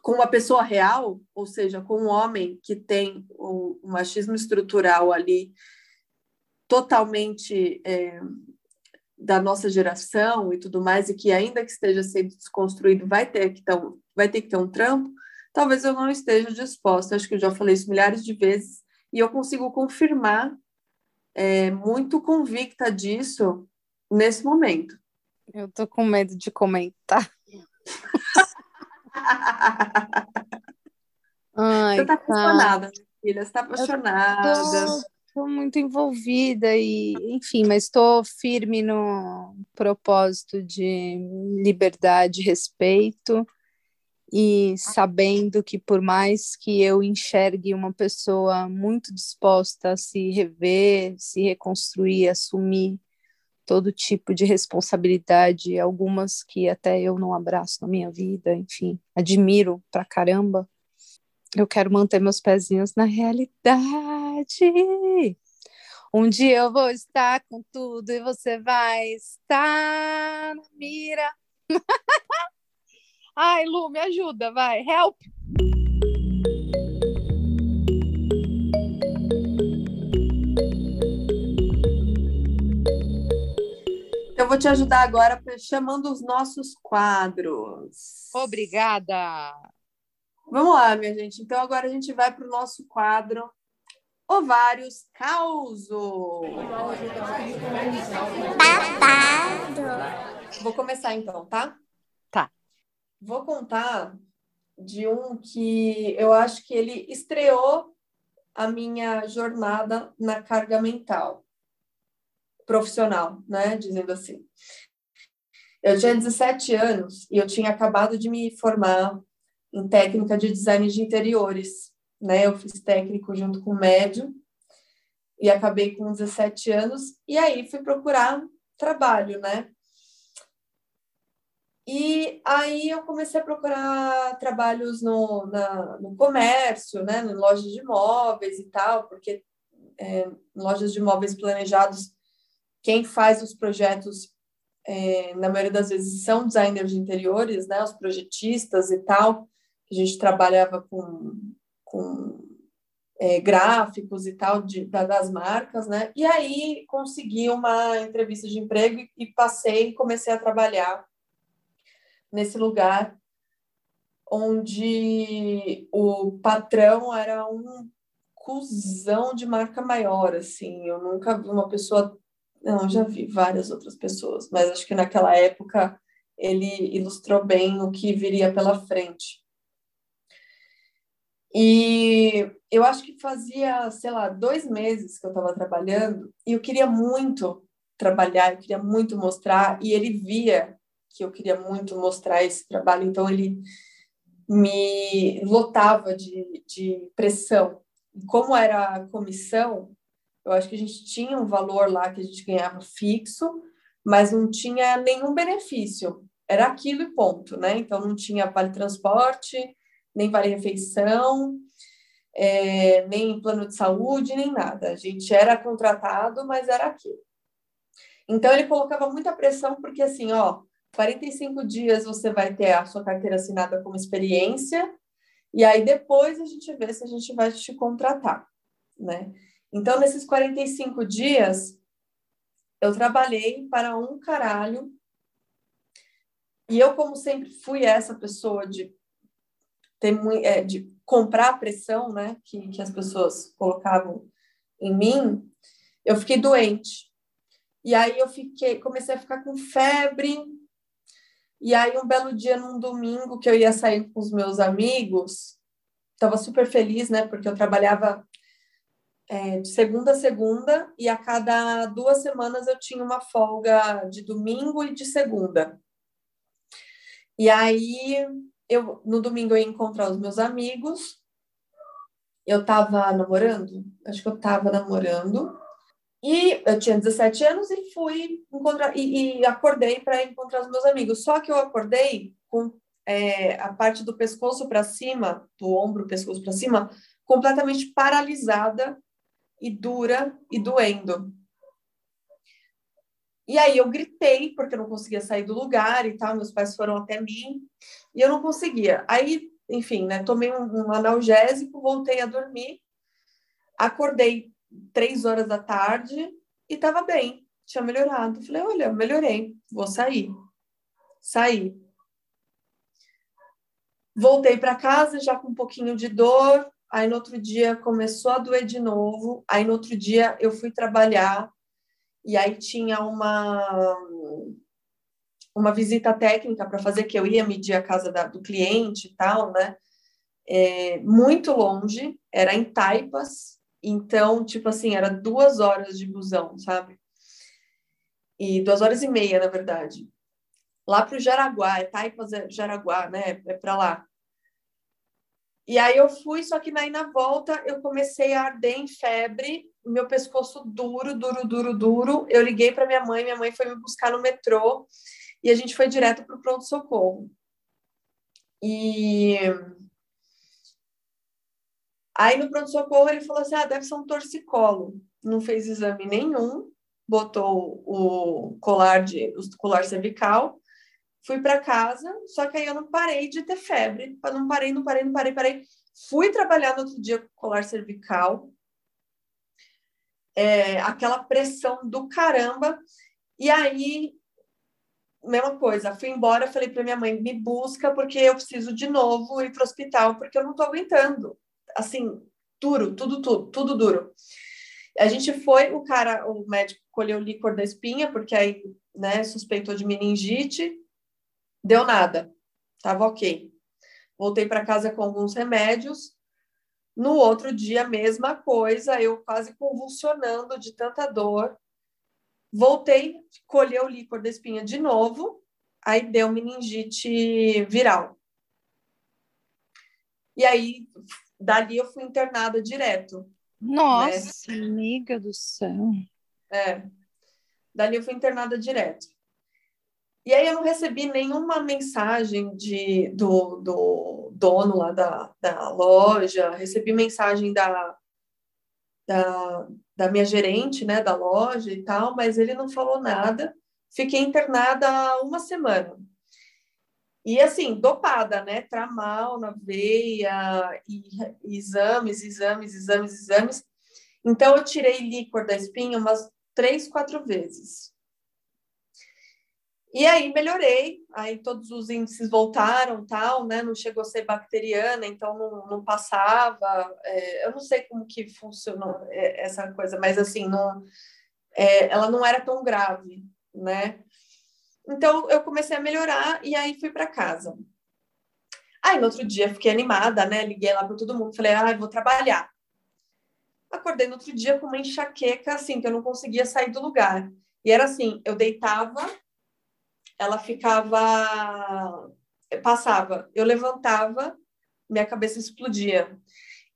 com uma pessoa real, ou seja, com um homem que tem o, o machismo estrutural ali totalmente é, da nossa geração e tudo mais, e que ainda que esteja sendo desconstruído, vai ter que ter um, vai ter que ter um trampo, talvez eu não esteja disposta. Acho que eu já falei isso milhares de vezes, e eu consigo confirmar, é, muito convicta disso nesse momento. Eu tô com medo de comentar. Ai, Você tá apaixonada, tá. filha, você tá apaixonada. Estou muito envolvida e, enfim, mas estou firme no propósito de liberdade, respeito e sabendo que por mais que eu enxergue uma pessoa muito disposta a se rever, se reconstruir, assumir todo tipo de responsabilidade, algumas que até eu não abraço na minha vida, enfim, admiro pra caramba. Eu quero manter meus pezinhos na realidade. Um dia eu vou estar com tudo e você vai estar na mira. Ai, Lu, me ajuda, vai. Help! Eu vou te ajudar agora chamando os nossos quadros. Obrigada. Vamos lá, minha gente. Então agora a gente vai para o nosso quadro ovários causo. Babado. Vou começar então, tá? Tá. Vou contar de um que eu acho que ele estreou a minha jornada na carga mental profissional, né? Dizendo assim. Eu tinha 17 anos e eu tinha acabado de me formar em técnica de design de interiores né? Eu fiz técnico junto com médio e acabei com 17 anos e aí fui procurar trabalho, né? E aí eu comecei a procurar trabalhos no, na, no comércio, né? Em lojas de imóveis e tal, porque é, lojas de imóveis planejados, quem faz os projetos, é, na maioria das vezes, são designers de interiores, né? Os projetistas e tal. A gente trabalhava com com é, gráficos e tal de, da, das marcas, né? E aí consegui uma entrevista de emprego e, e passei e comecei a trabalhar nesse lugar onde o patrão era um cuzão de marca maior, assim. Eu nunca vi uma pessoa, não, já vi várias outras pessoas, mas acho que naquela época ele ilustrou bem o que viria pela frente. E eu acho que fazia, sei lá, dois meses que eu estava trabalhando e eu queria muito trabalhar, eu queria muito mostrar, e ele via que eu queria muito mostrar esse trabalho, então ele me lotava de, de pressão. E como era a comissão, eu acho que a gente tinha um valor lá que a gente ganhava fixo, mas não tinha nenhum benefício. Era aquilo e ponto, né? Então não tinha vale transporte, nem vale refeição, é, nem plano de saúde, nem nada. A gente era contratado, mas era aquilo. Então ele colocava muita pressão porque assim, ó, 45 dias você vai ter a sua carteira assinada como experiência e aí depois a gente vê se a gente vai te contratar, né? Então nesses 45 dias eu trabalhei para um caralho e eu como sempre fui essa pessoa de ter é, de comprar a pressão, né, que, que as pessoas colocavam em mim, eu fiquei doente. E aí eu fiquei, comecei a ficar com febre. E aí um belo dia num domingo que eu ia sair com os meus amigos, estava super feliz, né, porque eu trabalhava é, de segunda a segunda e a cada duas semanas eu tinha uma folga de domingo e de segunda. E aí eu no domingo eu ia encontrar os meus amigos. Eu estava namorando, acho que eu estava namorando. E eu tinha 17 anos e fui encontrar e, e acordei para encontrar os meus amigos. Só que eu acordei com é, a parte do pescoço para cima, do ombro, pescoço para cima, completamente paralisada e dura e doendo. E aí eu gritei, porque eu não conseguia sair do lugar e tal, meus pais foram até mim, e eu não conseguia. Aí, enfim, né, tomei um, um analgésico, voltei a dormir, acordei três horas da tarde e estava bem, tinha melhorado. Falei, olha, melhorei, vou sair. Saí. Voltei para casa já com um pouquinho de dor, aí no outro dia começou a doer de novo, aí no outro dia eu fui trabalhar e aí tinha uma uma visita técnica para fazer que eu ia medir a casa da, do cliente e tal, né? É, muito longe, era em Taipas, então, tipo assim, era duas horas de busão, sabe? E duas horas e meia, na verdade. Lá para o Jaraguá, é Taipas é Jaraguá, né? É para lá. E aí eu fui, só que aí na volta eu comecei a arder em febre, meu pescoço duro, duro, duro, duro. Eu liguei para minha mãe, minha mãe foi me buscar no metrô e a gente foi direto para o pronto-socorro. E aí no pronto-socorro ele falou assim: ah, deve ser um torcicolo. Não fez exame nenhum, botou o colar, de, o colar cervical fui para casa, só que aí eu não parei de ter febre, não parei, não parei, não parei, parei. Fui trabalhar no outro dia com colar cervical, é, aquela pressão do caramba, e aí, mesma coisa, fui embora, falei para minha mãe, me busca, porque eu preciso de novo ir para o hospital, porque eu não estou aguentando. Assim, duro, tudo, tudo, tudo duro. A gente foi, o cara, o médico colheu o líquor da espinha, porque aí, né, suspeitou de meningite, Deu nada. Tava ok. Voltei para casa com alguns remédios. No outro dia, mesma coisa, eu quase convulsionando de tanta dor. Voltei, colhei o líquor da espinha de novo, aí deu meningite viral. E aí, dali eu fui internada direto. Nossa, né? amiga do céu. É. Dali eu fui internada direto. E aí eu não recebi nenhuma mensagem de, do, do dono lá da, da loja, recebi mensagem da, da, da minha gerente, né, da loja e tal, mas ele não falou nada. Fiquei internada uma semana. E assim, dopada, né? Tramal na veia, e, exames, exames, exames, exames. Então, eu tirei líquor da espinha umas três, quatro vezes. E aí melhorei, aí todos os índices voltaram, tal, né? Não chegou a ser bacteriana, então não, não passava. É, eu não sei como que funcionou é, essa coisa, mas assim, não, é, ela não era tão grave, né? Então eu comecei a melhorar e aí fui para casa. Aí no outro dia fiquei animada, né? Liguei lá para todo mundo, falei, ah, vou trabalhar. Acordei no outro dia com uma enxaqueca, assim, que eu não conseguia sair do lugar. E era assim, eu deitava ela ficava. Passava, eu levantava, minha cabeça explodia.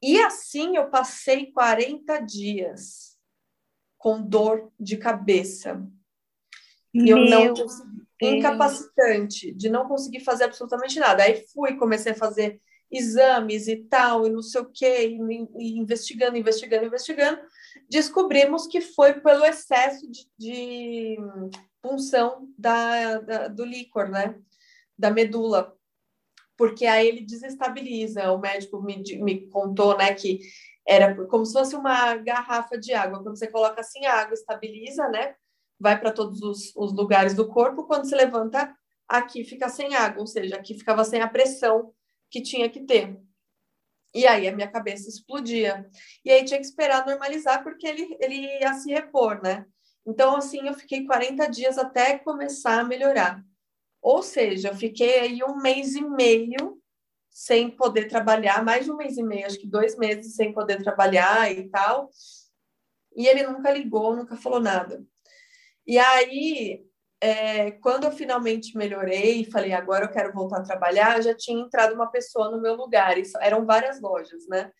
E assim eu passei 40 dias com dor de cabeça. E eu não incapacitante de não conseguir fazer absolutamente nada. Aí fui, comecei a fazer exames e tal, e não sei o quê, e investigando, investigando, investigando, descobrimos que foi pelo excesso de, de punção da, da, do líquor, né? Da medula. Porque aí ele desestabiliza. O médico me, me contou, né, que era como se fosse uma garrafa de água. Quando você coloca assim, a água estabiliza, né? Vai para todos os, os lugares do corpo. Quando se levanta, aqui fica sem água, ou seja, aqui ficava sem a pressão que tinha que ter. E aí a minha cabeça explodia. E aí tinha que esperar normalizar, porque ele, ele ia se repor, né? Então, assim, eu fiquei 40 dias até começar a melhorar. Ou seja, eu fiquei aí um mês e meio sem poder trabalhar, mais de um mês e meio, acho que dois meses sem poder trabalhar e tal. E ele nunca ligou, nunca falou nada. E aí, é, quando eu finalmente melhorei e falei, agora eu quero voltar a trabalhar, já tinha entrado uma pessoa no meu lugar. Isso, eram várias lojas, né?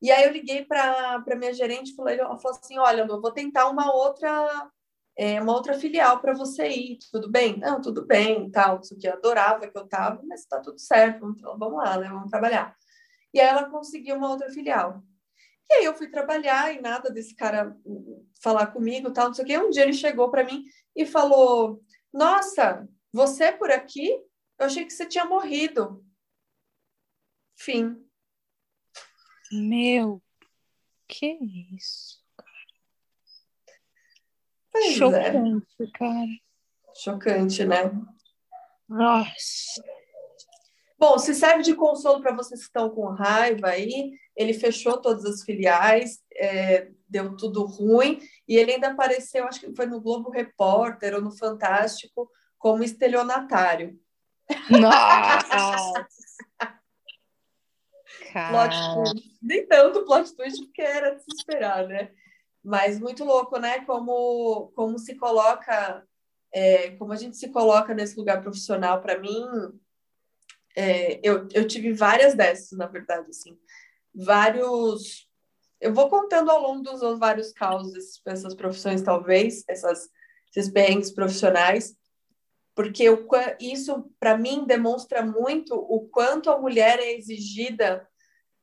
E aí eu liguei para minha gerente e falei, assim, olha, eu vou tentar uma outra é, uma outra filial para você ir, tudo bem? Não, tudo bem, tal, isso que eu adorava que eu estava, mas está tudo certo, vamos, vamos lá, né? Vamos trabalhar. E aí ela conseguiu uma outra filial. E aí eu fui trabalhar e nada desse cara falar comigo, tal, não sei o quê. Um dia ele chegou para mim e falou: Nossa, você é por aqui? Eu achei que você tinha morrido. Fim. Meu, que isso? Pois é. Chocante, é. cara. Chocante, né? Nossa. Bom, se serve de consolo para vocês que estão com raiva aí, ele fechou todas as filiais, é, deu tudo ruim, e ele ainda apareceu, acho que foi no Globo Repórter ou no Fantástico, como estelionatário. Nossa! plot twist. Nem tanto plot twist, porque era de se esperar, né? Mas muito louco, né? Como, como se coloca, é, como a gente se coloca nesse lugar profissional. Para mim, é, eu, eu tive várias dessas, na verdade, assim. Vários... Eu vou contando ao longo dos vários causos essas profissões, talvez, essas, esses perrengues profissionais, porque isso, para mim, demonstra muito o quanto a mulher é exigida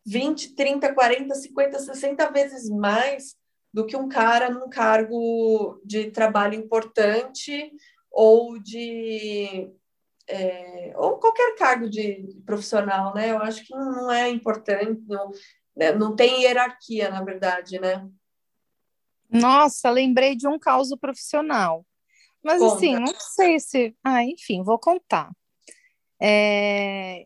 20, 30, 40, 50, 60 vezes mais do que um cara num cargo de trabalho importante ou de é, ou qualquer cargo de profissional, né? Eu acho que não é importante, não, né? não tem hierarquia, na verdade, né? Nossa, lembrei de um caso profissional. Mas Conta. assim, não sei se. Ah, enfim, vou contar. É...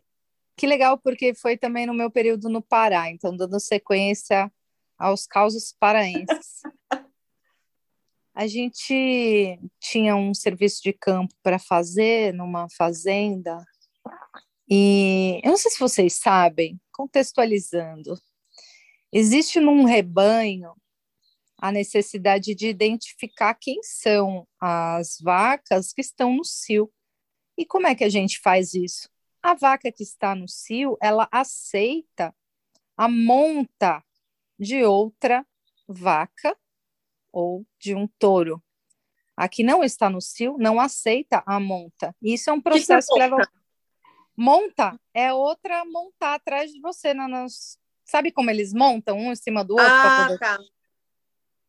Que legal, porque foi também no meu período no Pará, então dando sequência aos causos paraenses. A gente tinha um serviço de campo para fazer numa fazenda, e eu não sei se vocês sabem, contextualizando, existe num rebanho a necessidade de identificar quem são as vacas que estão no cio. E como é que a gente faz isso? A vaca que está no cio, ela aceita a monta de outra vaca ou de um touro. A que não está no cio não aceita a monta. Isso é um processo que, que, leva. Monta é outra montar atrás de você. Sabe como eles montam um em cima do outro? Ah, poder... tá.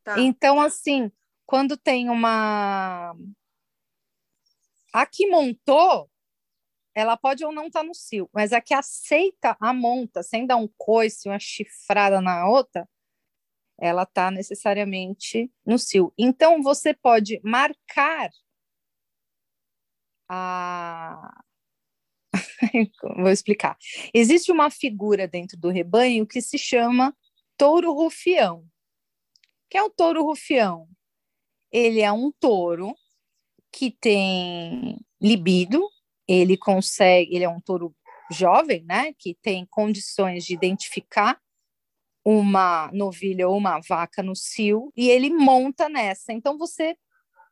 tá. Então, assim, quando tem uma. A que montou, ela pode ou não estar tá no cio, mas a que aceita a monta, sem dar um coice, uma chifrada na outra, ela está necessariamente no cio. Então, você pode marcar a. Vou explicar. Existe uma figura dentro do rebanho que se chama touro rufião. que é o touro rufião? Ele é um touro que tem libido, ele consegue, ele é um touro jovem, né, que tem condições de identificar uma novilha ou uma vaca no cio e ele monta nessa. Então você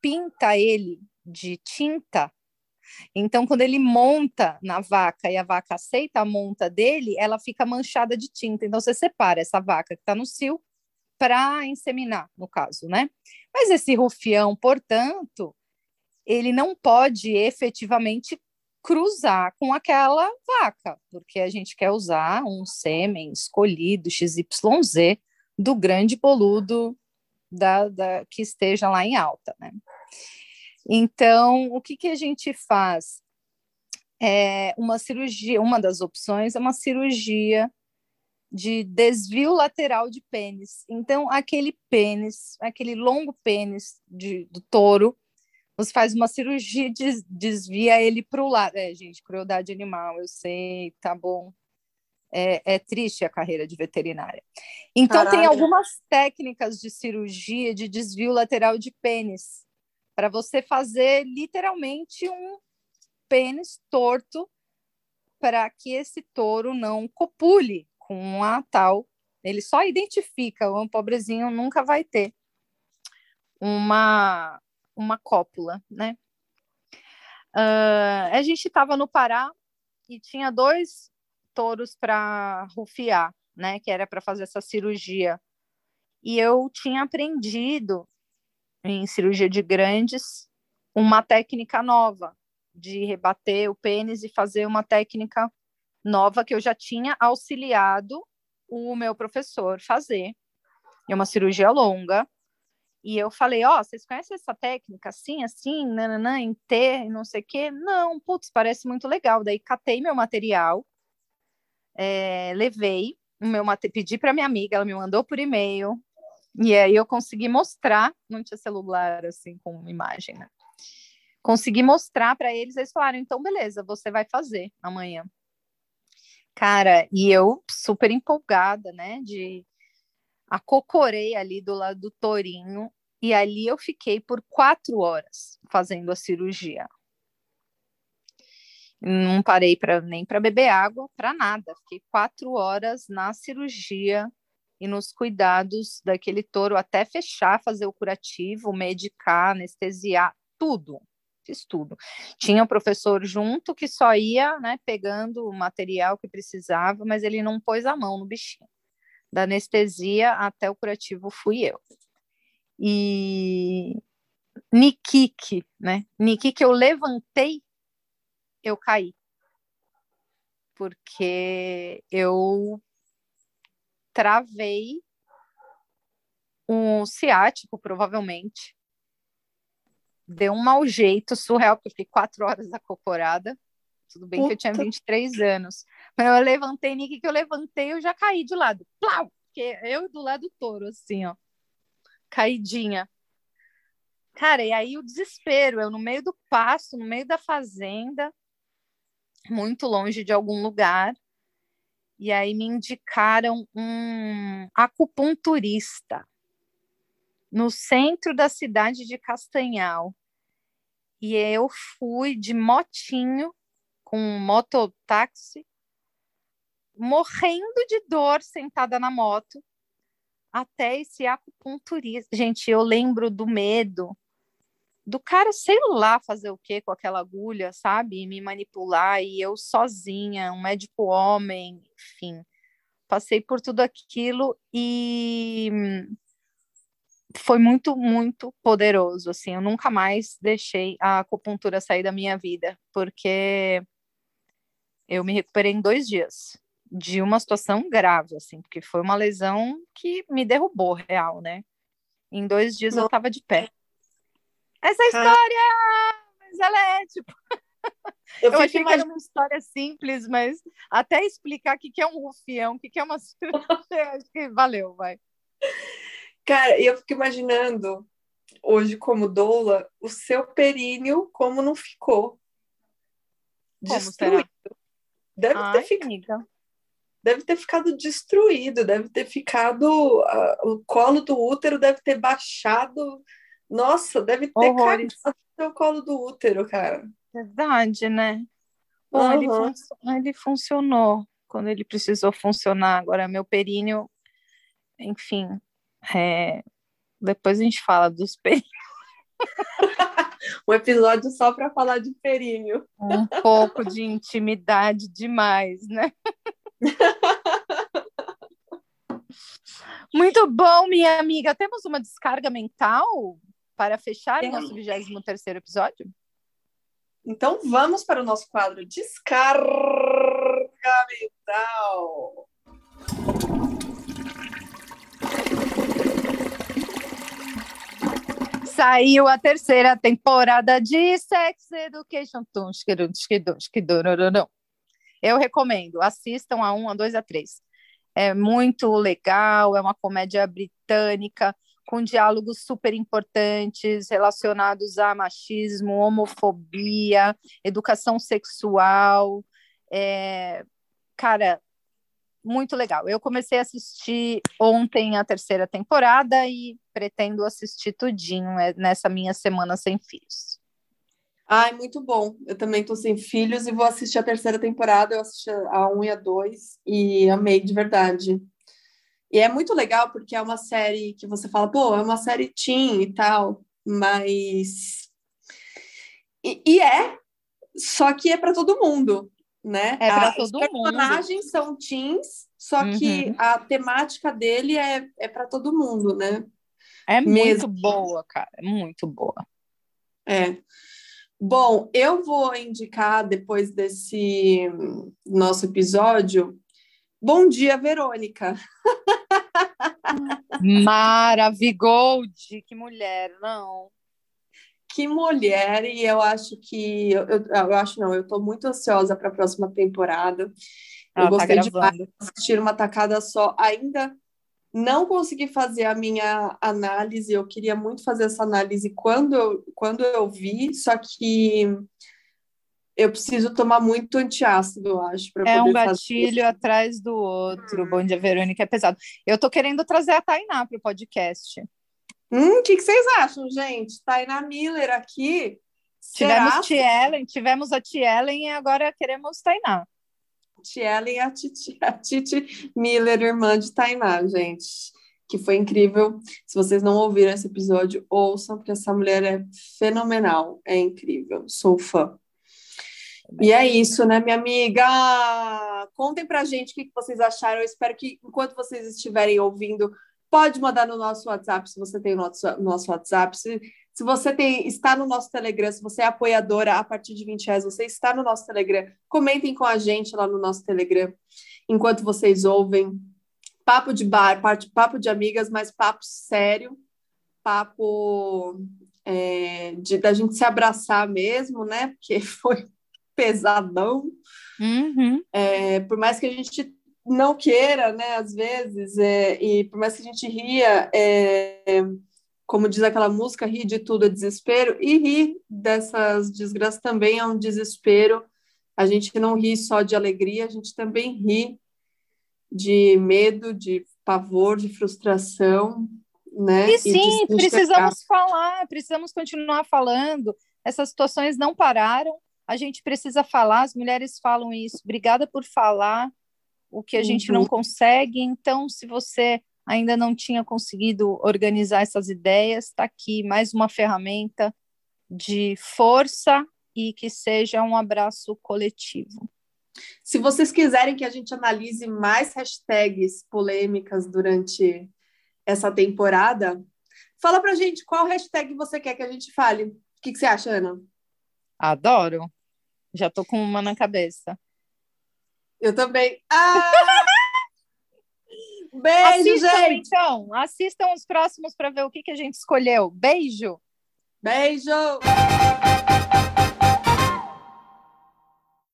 pinta ele de tinta. Então quando ele monta na vaca e a vaca aceita a monta dele, ela fica manchada de tinta. Então você separa essa vaca que está no cio para inseminar, no caso, né? Mas esse rufião, portanto, ele não pode efetivamente cruzar com aquela vaca, porque a gente quer usar um sêmen escolhido XYZ do grande boludo da, da, que esteja lá em alta, né? Então, o que, que a gente faz? É uma cirurgia, uma das opções é uma cirurgia de desvio lateral de pênis. Então, aquele pênis, aquele longo pênis de, do touro, você faz uma cirurgia, des, desvia ele para o lado. É, gente, crueldade animal, eu sei, tá bom. É, é, triste a carreira de veterinária. Então, Caralho. tem algumas técnicas de cirurgia de desvio lateral de pênis, para você fazer literalmente um pênis torto para que esse touro não copule com a tal. Ele só identifica, o pobrezinho nunca vai ter uma, uma cópula, né? Uh, a gente estava no Pará e tinha dois touros para rufiar, né? Que era para fazer essa cirurgia. E eu tinha aprendido em cirurgia de grandes uma técnica nova de rebater o pênis e fazer uma técnica nova que eu já tinha auxiliado o meu professor fazer. É uma cirurgia longa. E eu falei, ó, oh, vocês conhecem essa técnica assim, assim, nananã, em T, não sei o quê? Não, putz, parece muito legal. Daí catei meu material, é, levei o meu pedi para minha amiga, ela me mandou por e-mail, e aí eu consegui mostrar, não tinha celular assim com imagem, né? Consegui mostrar para eles, eles falaram, então beleza, você vai fazer amanhã. Cara, e eu super empolgada, né, de acocorei ali do lado do Torinho e ali eu fiquei por quatro horas fazendo a cirurgia. Não parei para nem para beber água, para nada. Fiquei quatro horas na cirurgia e nos cuidados daquele touro até fechar, fazer o curativo, medicar, anestesiar, tudo. Fiz tudo. Tinha o um professor junto que só ia né, pegando o material que precisava, mas ele não pôs a mão no bichinho. Da anestesia até o curativo fui eu. E Nikik, né? Nikik eu levantei, eu caí. Porque eu travei um ciático, provavelmente. Deu um mau jeito surreal, porque eu fiquei quatro horas acocorada. Tudo bem Puta. que eu tinha 23 anos. Mas eu levantei, Nick, que eu levantei, eu já caí de lado. Plau! Porque eu do lado do touro, assim, ó. Caidinha. Cara, e aí o desespero, eu no meio do pasto, no meio da fazenda, muito longe de algum lugar. E aí me indicaram um acupunturista no centro da cidade de Castanhal. E eu fui de motinho com um mototáxi, morrendo de dor sentada na moto, até esse acupunturista. Gente, eu lembro do medo do cara, sei lá, fazer o que com aquela agulha, sabe? E me manipular, e eu sozinha, um médico homem, enfim. Passei por tudo aquilo e foi muito, muito poderoso, assim, eu nunca mais deixei a acupuntura sair da minha vida, porque eu me recuperei em dois dias de uma situação grave, assim, porque foi uma lesão que me derrubou, real, né? Em dois dias Não. eu tava de pé. Essa história! Mas ela é, tipo... Eu, eu achei que era uma história simples, mas até explicar o que, que é um rufião, o que, que é uma acho que valeu, vai. Cara, eu fico imaginando hoje como doula o seu períneo como não ficou. Como Destruído. Será? Deve Ai, ter ficado. Deve ter ficado destruído, deve ter ficado. Uh, o colo do útero deve ter baixado. Nossa, deve ter Horrores. caído no colo do útero, cara. Verdade, né? Bom, uhum. ele, fun ele funcionou quando ele precisou funcionar. Agora, meu períneo, enfim, é... depois a gente fala dos períneo. um episódio só para falar de períneo. Um pouco de intimidade demais, né? Muito bom, minha amiga. Temos uma descarga mental para fechar o nosso 23 episódio? Então vamos para o nosso quadro Descarga Mental. Saiu a terceira temporada de Sex Education. Eu recomendo, assistam a 1, a 2, a 3. É muito legal, é uma comédia britânica com diálogos super importantes relacionados a machismo, homofobia, educação sexual. É... Cara, muito legal. Eu comecei a assistir ontem a terceira temporada e pretendo assistir tudinho é, nessa minha semana sem filhos. Ai, muito bom. Eu também tô sem filhos e vou assistir a terceira temporada. Eu assisti a 1 e a 2 e amei de verdade. E é muito legal porque é uma série que você fala, pô, é uma série teen e tal, mas. E, e é, só que é para todo mundo né? É para todo mundo. Os personagens são teens, só uhum. que a temática dele é, é para todo mundo, né? É Mesmo. muito boa, cara, é muito boa. É. Bom, eu vou indicar depois desse nosso episódio. Bom dia, Verônica. Maravigold, que mulher, não que mulher, e eu acho que eu, eu, eu acho não, eu estou muito ansiosa para a próxima temporada. Ela eu tá gostei de assistir uma tacada só. Ainda não consegui fazer a minha análise, eu queria muito fazer essa análise quando eu, quando eu vi, só que eu preciso tomar muito antiácido, eu acho. É um gatilho atrás do outro. Hum. Bom dia, Verônica, é pesado. Eu tô querendo trazer a Tainá para o podcast. Hum, o que, que, vocês acham, gente? Tainá Miller aqui. Tivemos Tielen, tivemos a Tielen e agora queremos Tainá. Tielen e a Titi, a Titi Miller, irmã de Tainá, gente. Que foi incrível. Se vocês não ouviram esse episódio, ouçam, porque essa mulher é fenomenal. É incrível. Sou fã. E é isso, né, minha amiga? Contem pra gente o que vocês acharam. Eu espero que, enquanto vocês estiverem ouvindo pode mandar no nosso WhatsApp, se você tem o nosso, nosso WhatsApp. Se, se você tem, está no nosso Telegram, se você é apoiadora a partir de 20 reais, você está no nosso Telegram, comentem com a gente lá no nosso Telegram, enquanto vocês ouvem. Papo de bar, papo de amigas, mas papo sério, papo é, de, da gente se abraçar mesmo, né? Porque foi pesadão. Uhum. É, por mais que a gente não queira, né, às vezes, é, e por mais que a gente ria, é, como diz aquela música, rir de tudo é desespero, e rir dessas desgraças também é um desespero. A gente não ri só de alegria, a gente também ri de medo, de pavor, de frustração, né? E sim, e precisamos falar, precisamos continuar falando. Essas situações não pararam, a gente precisa falar, as mulheres falam isso. Obrigada por falar o que a gente não uhum. consegue. Então, se você ainda não tinha conseguido organizar essas ideias, está aqui mais uma ferramenta de força e que seja um abraço coletivo. Se vocês quiserem que a gente analise mais hashtags polêmicas durante essa temporada, fala pra gente qual hashtag você quer que a gente fale. O que, que você acha, Ana? Adoro. Já tô com uma na cabeça. Eu também. Ah! Beijo, assistam, gente! Então, assistam os próximos para ver o que, que a gente escolheu. Beijo! Beijo!